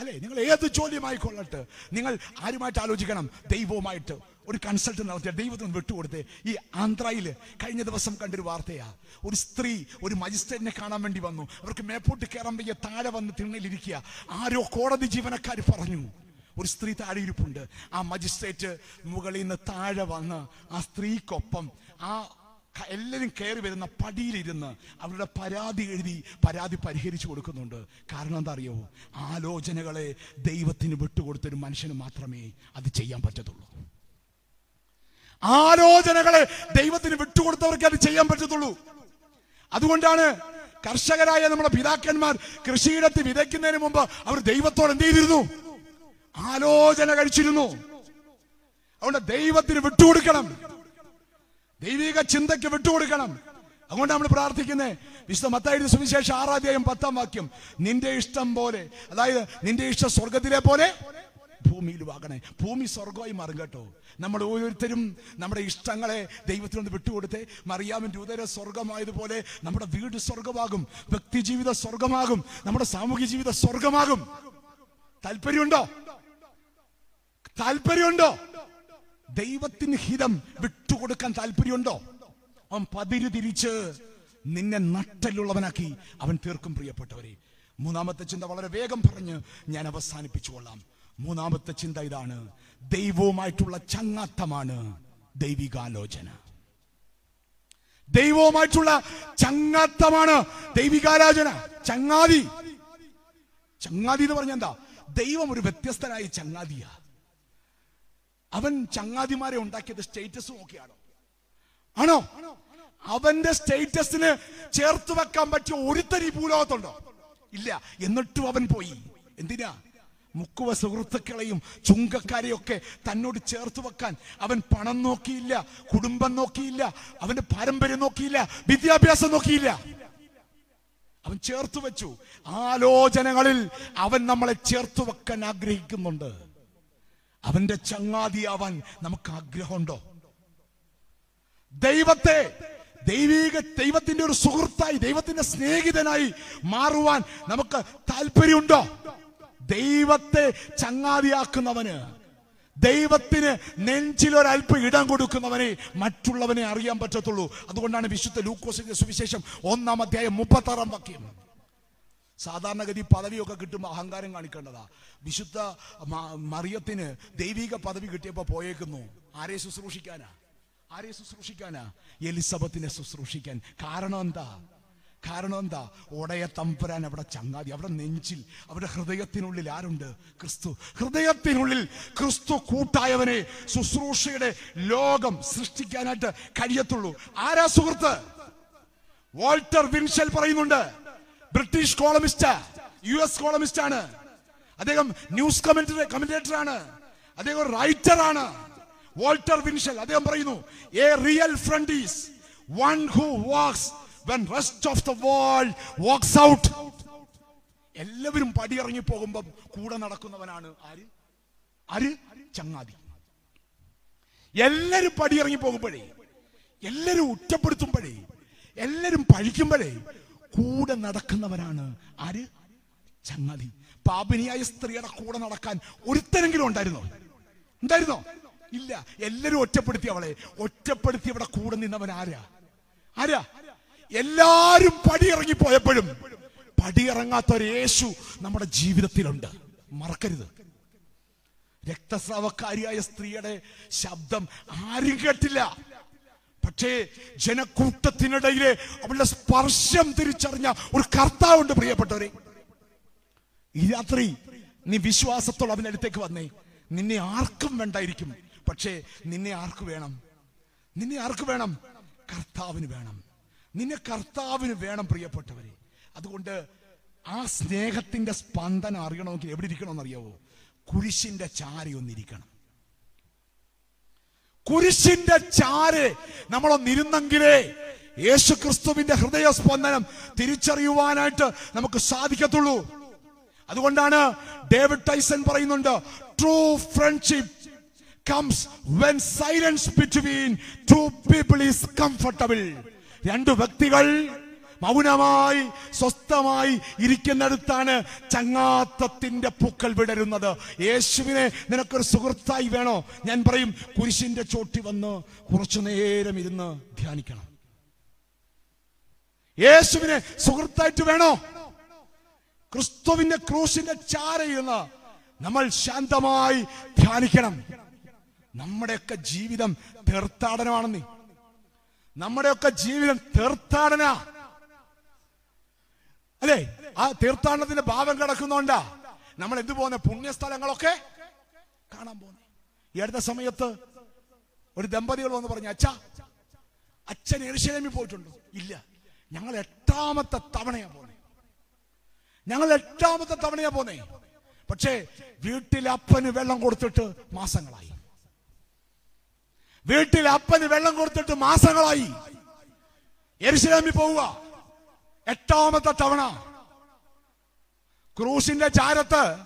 Speaker 1: അല്ലെ? നിങ്ങൾ ഏത് ജോലിയുമായി കൊള്ളട്ടെ? നിങ്ങൾ ആരുമായിട്ട് ആലോചിക്കണം? ദൈവവുമായിട്ട്. ഒരു കൺസൾട്ട് നടത്തിയ ദൈവത്തിന് വിട്ടുകൊടുത്തേ. ഈ ആന്ധ്രയിൽ കഴിഞ്ഞ ദിവസം കണ്ടൊരു വാർത്തയാ. ഒരു സ്ത്രീ ഒരു മജിസ്ട്രേറ്റിനെ കാണാൻ വേണ്ടി വന്നു. അവർക്ക് മേപ്പോട്ട് കയറാൻ വയ്യ താഴെ വന്ന് തിണ്ണയിലിരിക്കുക. ആരോ കോടതി ജീവനക്കാർ പറഞ്ഞു. ഒരു സ്ത്രീ താഴെ ഇരിപ്പുണ്ട് ആ മജിസ്ട്രേറ്റ് മുകളിൽ നിന്ന് താഴെ വന്ന് ആ സ്ത്രീക്കൊപ്പം ആ എല്ലാവരും കയറി വരുന്ന പടിയിലിരുന്ന് അവരുടെ പരാതി എഴുതി പരാതി പരിഹരിച്ചു കൊടുക്കുന്നുണ്ട്. കാരണം എന്താ അറിയോ ആലോചനകളെ ദൈവത്തിന് വിട്ടുകൊടുത്തൊരു മനുഷ്യന് മാത്രമേ അത് ചെയ്യാൻ പറ്റത്തുള്ളൂ. ആലോചനകളെ ദൈവത്തിന് വിട്ടുകൊടുത്തവർക്ക് അത് ചെയ്യാൻ പറ്റത്തുള്ളൂ. അതുകൊണ്ടാണ് കർഷകരായ നമ്മുടെ പിതാക്കന്മാർ കൃഷിയിടത്ത് വിതയ്ക്കുന്നതിന് മുമ്പ് അവർ ദൈവത്തോട് എന്ത് ചെയ്തിരുന്നു? ആലോചന കഴിച്ചിരുന്നു. അതുകൊണ്ട് ദൈവത്തിന് വിട്ടുകൊടുക്കണം. ദൈവിക ചിന്തയ്ക്ക് വിട്ടുകൊടുക്കണം. അതുകൊണ്ട് നമ്മൾ പ്രാർത്ഥിക്കുന്നത്. വിശുദ്ധ മത്തായി സുവിശേഷം ആറാധ്യായം പത്താം വാക്യം. നിന്റെ ഇഷ്ടം പോലെ അതായത് നിന്റെ ഇഷ്ടം സ്വർഗത്തിലെ പോലെ ഭൂമിയിലും ആകണേ ഭൂമി സ്വർഗമായി മാറും കേട്ടോ. നമ്മൾ ഓരോരുത്തരും നമ്മുടെ ഇഷ്ടങ്ങളെ ദൈവത്തിനൊന്ന് വിട്ടുകൊടുത്ത്. മറിയാമൻ രൂതര സ്വർഗമായതുപോലെ നമ്മുടെ വീട് സ്വർഗമാകും വ്യക്തി ജീവിത സ്വർഗമാകും നമ്മുടെ സാമൂഹ്യ ജീവിത സ്വർഗമാകും താല്പര്യമുണ്ടോ? താല്പര്യമുണ്ടോ? ദൈവത്തിന് ഹിതം വിട്ടുകൊടുക്കാൻ താല്പര്യമുണ്ടോ? അവൻ പതിരു തിരിച്ച് നിന്നെ നട്ടലുള്ളവനാക്കി അവൻ തീർക്കും പ്രിയപ്പെട്ടവരെ. മൂന്നാമത്തെ ചിന്ത വളരെ വേഗം പറഞ്ഞ് ഞാൻ അവസാനിപ്പിച്ചു കൊള്ളാം. മൂന്നാമത്തെ ചിന്ത ഇതാണ്. ദൈവവുമായിട്ടുള്ള ചങ്ങാത്തമാണ് ദൈവികാലോചന. ദൈവവുമായിട്ടുള്ള ചങ്ങാത്തമാണ് ദൈവികാലോചന. ചങ്ങാതി. ചങ്ങാതി എന്ന് പറഞ്ഞ എന്താ? ദൈവം ഒരു വ്യത്യസ്തനായ ചങ്ങാതിയാ. അവൻ ചങ്ങാതിമാരെ ഉണ്ടാക്കിയത് സ്റ്റേറ്റസ് നോക്കിയാണോ? ആണോ? അവന്റെ സ്റ്റേറ്റസിന് ചേർത്ത് വെക്കാൻ പറ്റിയ ഒരുത്തരി ഭൂലോകത്തുണ്ടോ? ഇല്ല. എന്നിട്ടും അവൻ പോയി. എന്തിനാ? മുക്കുവ സുഹൃത്തുക്കളെയും ചുങ്കക്കാരെയൊക്കെ തന്നോട് ചേർത്ത് വെക്കാൻ അവൻ പണം നോക്കിയില്ല കുടുംബം നോക്കിയില്ല അവന്റെ പാരമ്പര്യം നോക്കിയില്ല വിദ്യാഭ്യാസം നോക്കിയില്ല. അവൻ ചേർത്ത് വെച്ചു. ആലോചനകളിൽ അവൻ നമ്മളെ ചേർത്ത് വെക്കാൻ ആഗ്രഹിക്കുന്നുണ്ട്. അവന്റെ ചങ്ങാതിയാവാൻ നമുക്ക് ആഗ്രഹമുണ്ടോ? ദൈവത്തെ ദൈവിക ദൈവത്തിന്റെ ഒരു സുഹൃത്തായി ദൈവത്തിന്റെ സ്നേഹിതനായി മാറുവാൻ നമുക്ക് താല്പര്യമുണ്ടോ? ദൈവത്തെ ചങ്ങാതിയാക്കുന്നവന് ദൈവത്തിന് നെഞ്ചിലൊരൽപ്പ് ഇടം കൊടുക്കുന്നവനെ മറ്റുള്ളവനെ അറിയാൻ പറ്റത്തുള്ളൂ. അതുകൊണ്ടാണ് വിശുദ്ധ ലൂക്കോസിന്റെ സുവിശേഷം ഒന്നാം അധ്യായം മുപ്പത്താറാം വാക്യം. സാധാരണഗതി പദവിയൊക്കെ കിട്ടുമ്പോൾ അഹങ്കാരം കാണിക്കേണ്ടതാ. വിശുദ്ധ മറിയത്തിന് ദൈവിക പദവി കിട്ടിയപ്പോൾ പോയേക്കുന്നു. ആരെ ശുശ്രൂഷിക്കാനാ? ആരെ ശുശ്രൂഷിക്കാനാ? എലിസബത്തിനെ ശുശ്രൂഷിക്കാൻ. കാരണം എന്താ? കാരണം എന്താ? ഒടയ തമ്പുരാൻ അവിടെ ചങ്ങാതി അവിടെ നെഞ്ചിൽ അവിടെ ഹൃദയത്തിനുള്ളിൽ ആരുണ്ട്? ക്രിസ്തു. ഹൃദയത്തിനുള്ളിൽ ക്രിസ്തു കൂട്ടായവനെ ശുശ്രൂഷയുടെ ലോകം സൃഷ്ടിക്കാനായിട്ട് കഴിയത്തുള്ളൂ. ആരാ സുഹൃത്ത്? വാൾട്ടർ വിൻഷൽ പറയുന്നുണ്ട് British columnist U S columnist ആണ്. അദ്ദേഹം ന്യൂസ് കമന്ററി കമന്റേറ്റർ ആണ്. അദ്ദേഹം റൈറ്റർ ആണ്. വോൾട്ടർ വിൻഷൽ അദ്ദേഹം പറയുന്നു a real friend is one who walks when rest of the world walks out എല്ലാവരും പടിയിറങ്ങി പോകുമ്പം കൂടെ നടക്കുന്നവനാണ് ആര്? ആര്? ചങ്ങാതി. എല്ലാരും പടിയിറങ്ങി പോകുമ്പോഴേ എല്ലാരും ഉറ്റപ്പെടുത്തുമ്പോഴേ എല്ലാരും പഴിക്കുമ്പോഴേ കൂടെ നടക്കുന്നവരാണ് ആര്? ചങ്ങാതി. പാപിനിയായ സ്ത്രീയുടെ കൂടെ നടക്കാൻ ഒരുത്തരെങ്കിലും ഉണ്ടായിരുന്നോ? ഉണ്ടായിരുന്നോ? ഇല്ല. എല്ലാരും ഒറ്റപ്പെടുത്തി അവളെ. ഒറ്റപ്പെടുത്തി അവിടെ കൂടെ നിന്നവൻ ആരാ? ആരാ? എല്ലാരും പടിയിറങ്ങി പോയപ്പോഴും പടിയിറങ്ങാത്ത ഒരു യേശു നമ്മുടെ ജീവിതത്തിലുണ്ട്. മറക്കരുത്. രക്തസ്രാവക്കാരിയായ സ്ത്രീയുടെ ശബ്ദം ആരും കേട്ടില്ല. പക്ഷേ ജനക്കൂട്ടത്തിനിടയിലെ അവളുടെ സ്പർശം തിരിച്ചറിഞ്ഞ ഒരു കർത്താവുണ്ട് പ്രിയപ്പെട്ടവരെ. ഈ രാത്രി നീ വിശ്വാസത്തോടെ അടുത്തേക്ക് വന്നേ. നിന്നെ ആർക്കും വേണ്ടായിരിക്കും. പക്ഷേ നിന്നെ ആർക്ക് വേണം? നിന്നെ ആർക്ക് വേണം? കർത്താവിന് വേണം. നിന്നെ കർത്താവിന് വേണം പ്രിയപ്പെട്ടവരെ. അതുകൊണ്ട് ആ സ്നേഹത്തിന്റെ സ്പന്ദനം അറിയണമെങ്കിൽ എവിടെ ഇരിക്കണമെന്ന് അറിയാവോ കുരിശിന്റെ ചാരയൊന്നിരിക്കണം. കുരിശിന്റെ ചാര് നമ്മളൊന്നിരുന്നെങ്കിലേ യേശു ക്രിസ്തുവിന്റെ ഹൃദയ സ്പന്ദനം തിരിച്ചറിയുവാനായിട്ട് നമുക്ക് സാധിക്കത്തുള്ളൂ. അതുകൊണ്ടാണ് ഡേവിഡ് ടൈസൺ പറയുന്നുണ്ട് true friendship comes when silence between two people is comfortable രണ്ട് വ്യക്തികൾ മൗനമായി സ്വസ്ഥമായി ഇരിക്കുന്നിടത്താണ് ചങ്ങാത്തത്തിന്റെ പൂക്കൾ വിടരുന്നത്. യേശുവിനെ നിനക്കൊരു സുഹൃത്തായി വേണോ? ഞാൻ പറയും കുരിശിന്റെ ചോട്ടി വന്ന് കുറച്ചു നേരം ഇരുന്ന് ധ്യാനിക്കണം. യേശുവിനെ സുഹൃത്തായിട്ട് വേണോ? ക്രിസ്തുവിന്റെ ക്രൂശിന്റെ ചാരയിരുന്ന് നമ്മൾ ശാന്തമായി ധ്യാനിക്കണം. നമ്മുടെയൊക്കെ ജീവിതം തീർത്ഥാടനമാണെന്നേ. നമ്മുടെയൊക്കെ ജീവിതം തീർത്ഥാടന. അല്ലേ ആ തീർത്ഥാടനത്തിന്റെ ഭാവം കിടക്കുന്നോണ്ടാ. നമ്മൾ എന്ത് പോകുന്ന? പുണ്യസ്ഥലങ്ങളൊക്കെ കാണാൻ പോകുന്നത് ഈ അടുത്ത സമയത്ത് ഒരു ദമ്പതികൾ വന്ന് പറഞ്ഞു അച്ഛ അച്ഛൻ എരിശലേമിൽ പോയിട്ടുണ്ടോ. ഇല്ല. ഞങ്ങൾ എട്ടാമത്തെ തവണയാ പോന്നെ. ഞങ്ങൾ എട്ടാമത്തെ തവണയാ പോന്നേ. പക്ഷേ വീട്ടിൽ അപ്പന് വെള്ളം കൊടുത്തിട്ട് മാസങ്ങളായി. വീട്ടിൽ അപ്പന് വെള്ളം കൊടുത്തിട്ട് മാസങ്ങളായി. എരിശിലാമി പോവുക. എട്ടാമത്തെ തവണ. ക്രൂശിന്റെ ചാരത്ത്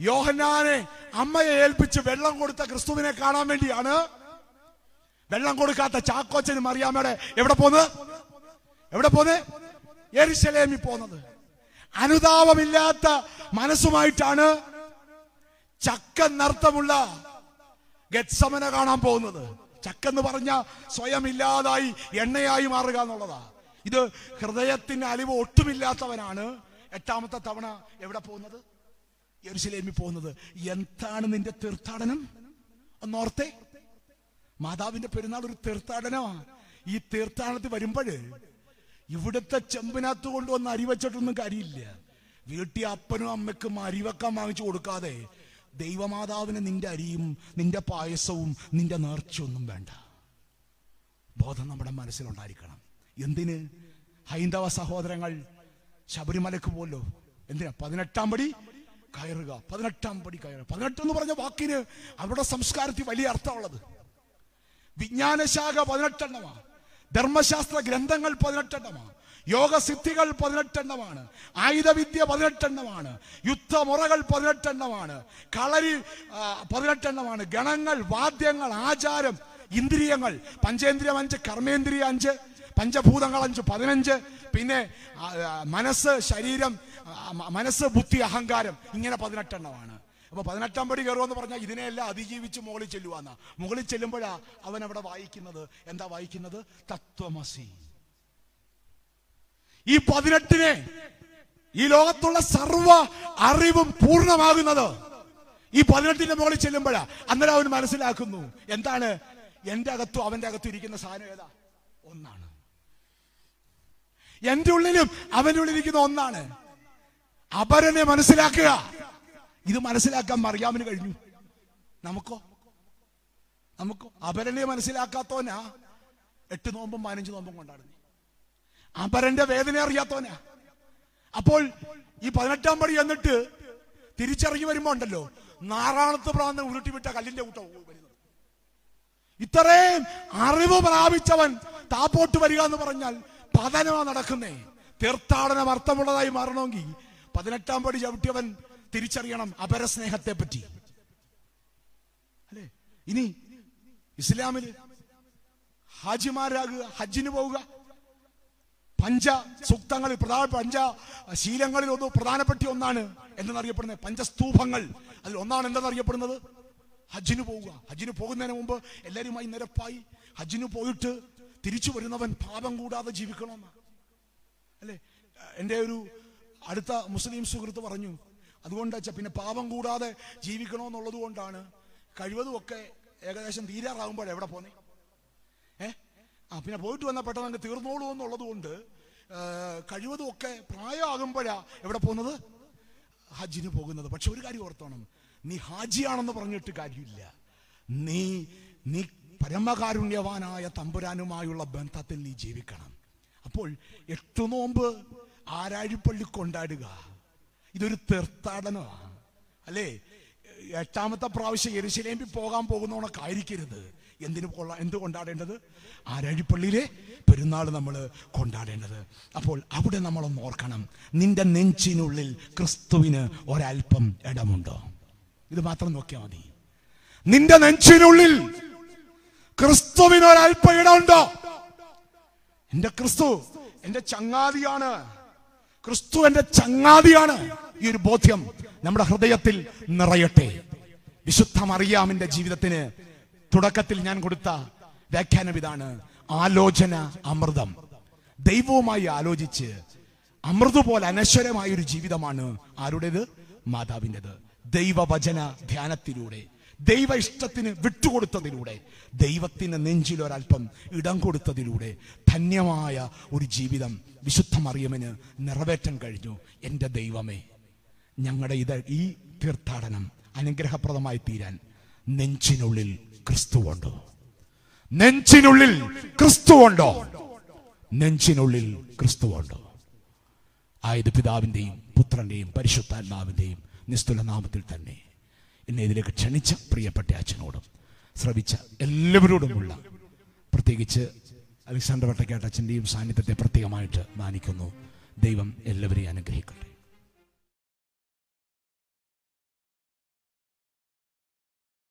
Speaker 1: യോഹന്നാനെ അമ്മയെ ഏൽപ്പിച്ച് വെള്ളം കൊടുത്ത ക്രിസ്തുവിനെ കാണാൻ വേണ്ടിയാണ്. വെള്ളം കൊടുക്കാത്ത ചാക്കോച്ചനും അറിയാമയുടെ എവിടെ പോന്ന്? എവിടെ പോന്ന്? എരിശലേമി പോന്നത്. അനുതാപമില്ലാത്ത മനസ്സുമായിട്ടാണ് ചക്ക നർത്തമുള്ള ഗത്സമന കാണാൻ പോകുന്നത്. ചക്കെന്ന് പറഞ്ഞ സ്വയം ഇല്ലാതായി എണ്ണയായി മാറുക എന്നുള്ളതാ. ഇത് ഹൃദയത്തിന് അലിവ് ഒട്ടുമില്ലാത്തവനാണ് എട്ടാമത്തെ തവണ എവിടെ പോകുന്നത്? യരുശലേമി പോകുന്നത്. എന്താണ് നിന്റെ തീർത്ഥാടനം? ഒന്നോർത്തെ. മാതാവിന്റെ പെരുന്നാൾ ഒരു തീർത്ഥാടനമാണ്. ഈ തീർത്ഥാടനത്തിൽ വരുമ്പോൾ ഇവിടുത്തെ ചെമ്പിനകത്ത് കൊണ്ടുവന്ന് അരി വെച്ചിട്ടൊന്നും കാര്യമില്ല. വീട്ടിൽ അപ്പനും അമ്മയ്ക്കും അരി വെക്കാൻ വാങ്ങിച്ചു കൊടുക്കാതെ ദൈവമാതാവിന് നിന്റെ അരിയും നിന്റെ പായസവും നിന്റെ നേർച്ചയൊന്നും വേണ്ട. ബോധം നമ്മുടെ മനസ്സിലുണ്ടായിരിക്കണം. എന്തിന്? ഹൈന്ദവ സഹോദരങ്ങൾ ശബരിമലക്ക് പോലോ എന്തിനാ? പതിനെട്ടാം പടി കയറുക. പതിനെട്ടാം പടി കയറുക. പതിനെട്ട് എന്ന് പറഞ്ഞ വാക്കിന് അവരുടെ സംസ്കാരത്തിൽ വലിയ അർത്ഥമുള്ളത്. വിജ്ഞാനശാഖ പതിനെട്ടെണ്ണമാണ് ധർമ്മശാസ്ത്ര ഗ്രന്ഥങ്ങൾ പതിനെട്ടെണ്ണമാണ് യോഗസിദ്ധികൾ പതിനെട്ടെണ്ണമാണ്. ആയുധവിദ്യ പതിനെട്ടെണ്ണമാണ്. യുദ്ധമുറകൾ പതിനെട്ടെണ്ണമാണ്. കളരി പതിനെട്ടെണ്ണമാണ്. ഗണങ്ങൾ വാദ്യങ്ങൾ ആചാരം ഇന്ദ്രിയങ്ങൾ. പഞ്ചേന്ദ്രിയം അഞ്ച് കർമ്മേന്ദ്രിയ അഞ്ച് പഞ്ചഭൂതങ്ങൾ അഞ്ച് പതിനഞ്ച്. പിന്നെ മനസ്സ് ശരീരം മനസ്സ് ബുദ്ധി അഹങ്കാരം ഇങ്ങനെ പതിനെട്ടെണ്ണമാണ്. അപ്പൊ പതിനെട്ടാം പടി കയറുമെന്ന് പറഞ്ഞാൽ ഇതിനെയെല്ലാം അതിജീവിച്ച് മുകളിൽ ചെല്ലുവാന്ന. മുകളിൽ ചെല്ലുമ്പോഴാ അവൻ അവിടെ വായിക്കുന്നത്. എന്താ വായിക്കുന്നത്? തത്വമസി. ഈ പതിനെട്ടിനെ ഈ ലോകത്തുള്ള സർവ അറിവും പൂർണമാകുന്നത് ഈ പതിനെട്ടിന്റെ മുകളിൽ ചെല്ലുമ്പോഴാ. അന്നേരം അവൻ മനസ്സിലാക്കുന്നു. എന്താണ്? എന്റെ അകത്തും അവന്റെ അകത്തും ഇരിക്കുന്ന സാധനം ഏതാ? ഒന്നാണ്. എന്റെ ഉള്ളിലും അവന്റെ ഉള്ളിലിരിക്കുന്ന ഒന്നാണ്. അപരനെ മനസ്സിലാക്കുക. ഇത് മനസ്സിലാക്കാൻ മറിയാമിന് കഴിഞ്ഞു. നമുക്കോ? നമുക്കോ? അപരനെ മനസ്സിലാക്കാത്തോനാ? എട്ട് നോമ്പും പതിനഞ്ച് നോമ്പും കൊണ്ടാടുന്നു. അപരന്റെ വേദന അറിയാത്തോനാ? അപ്പോൾ ഈ പതിനെട്ടാം പടി എന്നിട്ട് തിരിച്ചറിഞ്ഞു വരുമ്പോ ഉണ്ടല്ലോ നാറാണത്ത് പ്രാന്തം ഉരുട്ടിവിട്ട കല്ലിന്റെ കൂട്ടം വരുന്നത്. ഇത്രയും അറിവ് പ്രാപിച്ചവൻ താപ്പോട്ട് വരിക എന്ന് പറഞ്ഞാൽ പതനമാ നടക്കുന്നേ. തീർത്ഥാടനം അർത്ഥമുള്ളതായി മാറണമെങ്കിൽ പതിനെട്ടാം പടി ചവിട്ടിയവൻ തിരിച്ചറിയണം അപരസ്നേഹത്തെ പറ്റി അല്ലേ? ഇനി ഇസ്ലാമിൽ ഹാജിമാരാകുക ഹജ്ജിന് പോവുക. പഞ്ച സൂക്തങ്ങളിൽ പ്രധാന പഞ്ച ശീലങ്ങളിൽ ഒന്ന് പ്രധാനപ്പെട്ട ഒന്നാണ് എന്തെന്നറിയപ്പെടുന്നത് പഞ്ചസ്തൂപങ്ങൾ. അതിൽ ഒന്നാണ് എന്തെന്നറിയപ്പെടുന്നത്? ഹജ്ജിന് പോവുക. ഹജ്ജിന് പോകുന്നതിന് മുമ്പ് എല്ലാവരുമായി നിരപ്പായി ഹജ്ജിന് പോയിട്ട് തിരിച്ചു വരുന്നവൻ പാപം കൂടാതെ ജീവിക്കണമെന്ന് അല്ലേ? എന്റെ ഒരു അടുത്ത മുസ്ലിം സുഹൃത്ത് പറഞ്ഞു അതുകൊണ്ട് വെച്ചാൽ പിന്നെ പാപം കൂടാതെ ജീവിക്കണമെന്നുള്ളത് കൊണ്ടാണ് കഴിവതും ഒക്കെ ഏകദേശം തീരാറാകുമ്പോൾ എവിടെ പോന്നെ? ഏ? ആ പിന്നെ പോയിട്ട് വന്നാൽ പെട്ടെന്ന് അങ്ങ് തീർന്നോളൂ എന്നുള്ളത് കൊണ്ട് കഴിവതുമൊക്കെ പ്രായമാകുമ്പോഴാ എവിടെ പോകുന്നത്? ഹജ്ജിന് പോകുന്നത്. പക്ഷെ ഒരു കാര്യം ഓർത്തോണം. നീ ഹാജിയാണെന്ന് പറഞ്ഞിട്ട് കാര്യമില്ല. നീ നീ പരമകാരുണ്യവാനായ തമ്പുരാനുമായുള്ള ബന്ധത്തിൽ നീ ജീവിക്കണം. അപ്പോൾ എട്ടു നോമ്പ് ആരാഴിപ്പള്ളി കൊണ്ടാടുക. ഇതൊരു തീർത്ഥാടനമാണ് അല്ലേ? എട്ടാമത്തെ പ്രാവശ്യം എരിശിലേമ്പി പോകാൻ പോകുന്നവണൊക്കെ ആയിരിക്കരുത് എന്തിനു കൊള്ള എന്ത് കൊണ്ടാടേണ്ടത്? ആരാഴിപ്പള്ളിയിലെ പെരുന്നാൾ നമ്മൾ കൊണ്ടാടേണ്ടത്. അപ്പോൾ അവിടെ നമ്മളൊന്ന് ഓർക്കണം. നിന്റെ നെഞ്ചിനുള്ളിൽ ക്രിസ്തുവിന് ഒരൽപ്പം ഇടമുണ്ടോ? ഇത് മാത്രം നോക്കിയാൽ മതി. നിന്റെ നെഞ്ചിനുള്ളിൽ ക്രിസ്തുവിന് ഒരല്പം ഇടമുണ്ടോ? എന്റെ ക്രിസ്തു എന്റെ ചങ്ങാതിയാണ്. ക്രിസ്തു എന്റെ ചങ്ങാതിയാണ്. ഈ ഒരു ബോധ്യം നമ്മുടെ ഹൃദയത്തിൽ നിറയട്ടെ. വിശുദ്ധ മറിയാമിന്റെ ജീവിതത്തിന് തുടക്കത്തിൽ ഞാൻ കൊടുത്ത വ്യാഖ്യാനം ഇതാണ് ആലോചന അമൃതം. ദൈവവുമായി ആലോചിച്ച് അമൃത് പോലെ അനശ്വരമായ ഒരു ജീവിതമാണ് ആരുടേത്? മാതാവിന്റെത്. ദൈവവചന ധ്യാനത്തിലൂടെ. ദൈവ ഇഷ്ടത്തിന് വിട്ടുകൊടുത്തതിലൂടെ ദൈവത്തിന് നെഞ്ചിൽ ഒരല്പം ഇടം കൊടുത്തതിലൂടെ ധന്യമായ ഒരു ജീവിതം വിശുദ്ധ മറിയമിന് നിറവേറ്റാൻ കഴിഞ്ഞു. എന്റെ ദൈവമേ ഞങ്ങളുടെ ഇത് ഈ തീർത്ഥാടനം അനുഗ്രഹപ്രദമായി തീരാൻ നെഞ്ചിനുള്ളിൽ ക്രിസ്തു ക്രിസ്തുവുണ്ടോ നെഞ്ചിനുള്ളിൽ ക്രിസ്തു ക്രിസ്തുവുണ്ടോ നെഞ്ചിനുള്ളിൽ ക്രിസ്തുവുണ്ടോ ആയത് പിതാവിന്റെയും പുത്രന്റെയും പരിശുദ്ധാത്മാവിന്റെയും നിസ്തുല നാമത്തിൽ തന്നെ. എന്നെ ഇതിലേക്ക് ക്ഷണിച്ച പ്രിയപ്പെട്ട അച്ഛനോടും ശ്രവിച്ച എല്ലാവരോടുമുള്ള പ്രത്യേകിച്ച് അലക്സാണ്ടർ വട്ടക്കാട്ട് അച്ഛന്റെയും സാന്നിധ്യത്തെ പ്രത്യേകമായിട്ട് മാനിക്കുന്നു. ദൈവം എല്ലാവരെയും അനുഗ്രഹിക്കട്ടെ.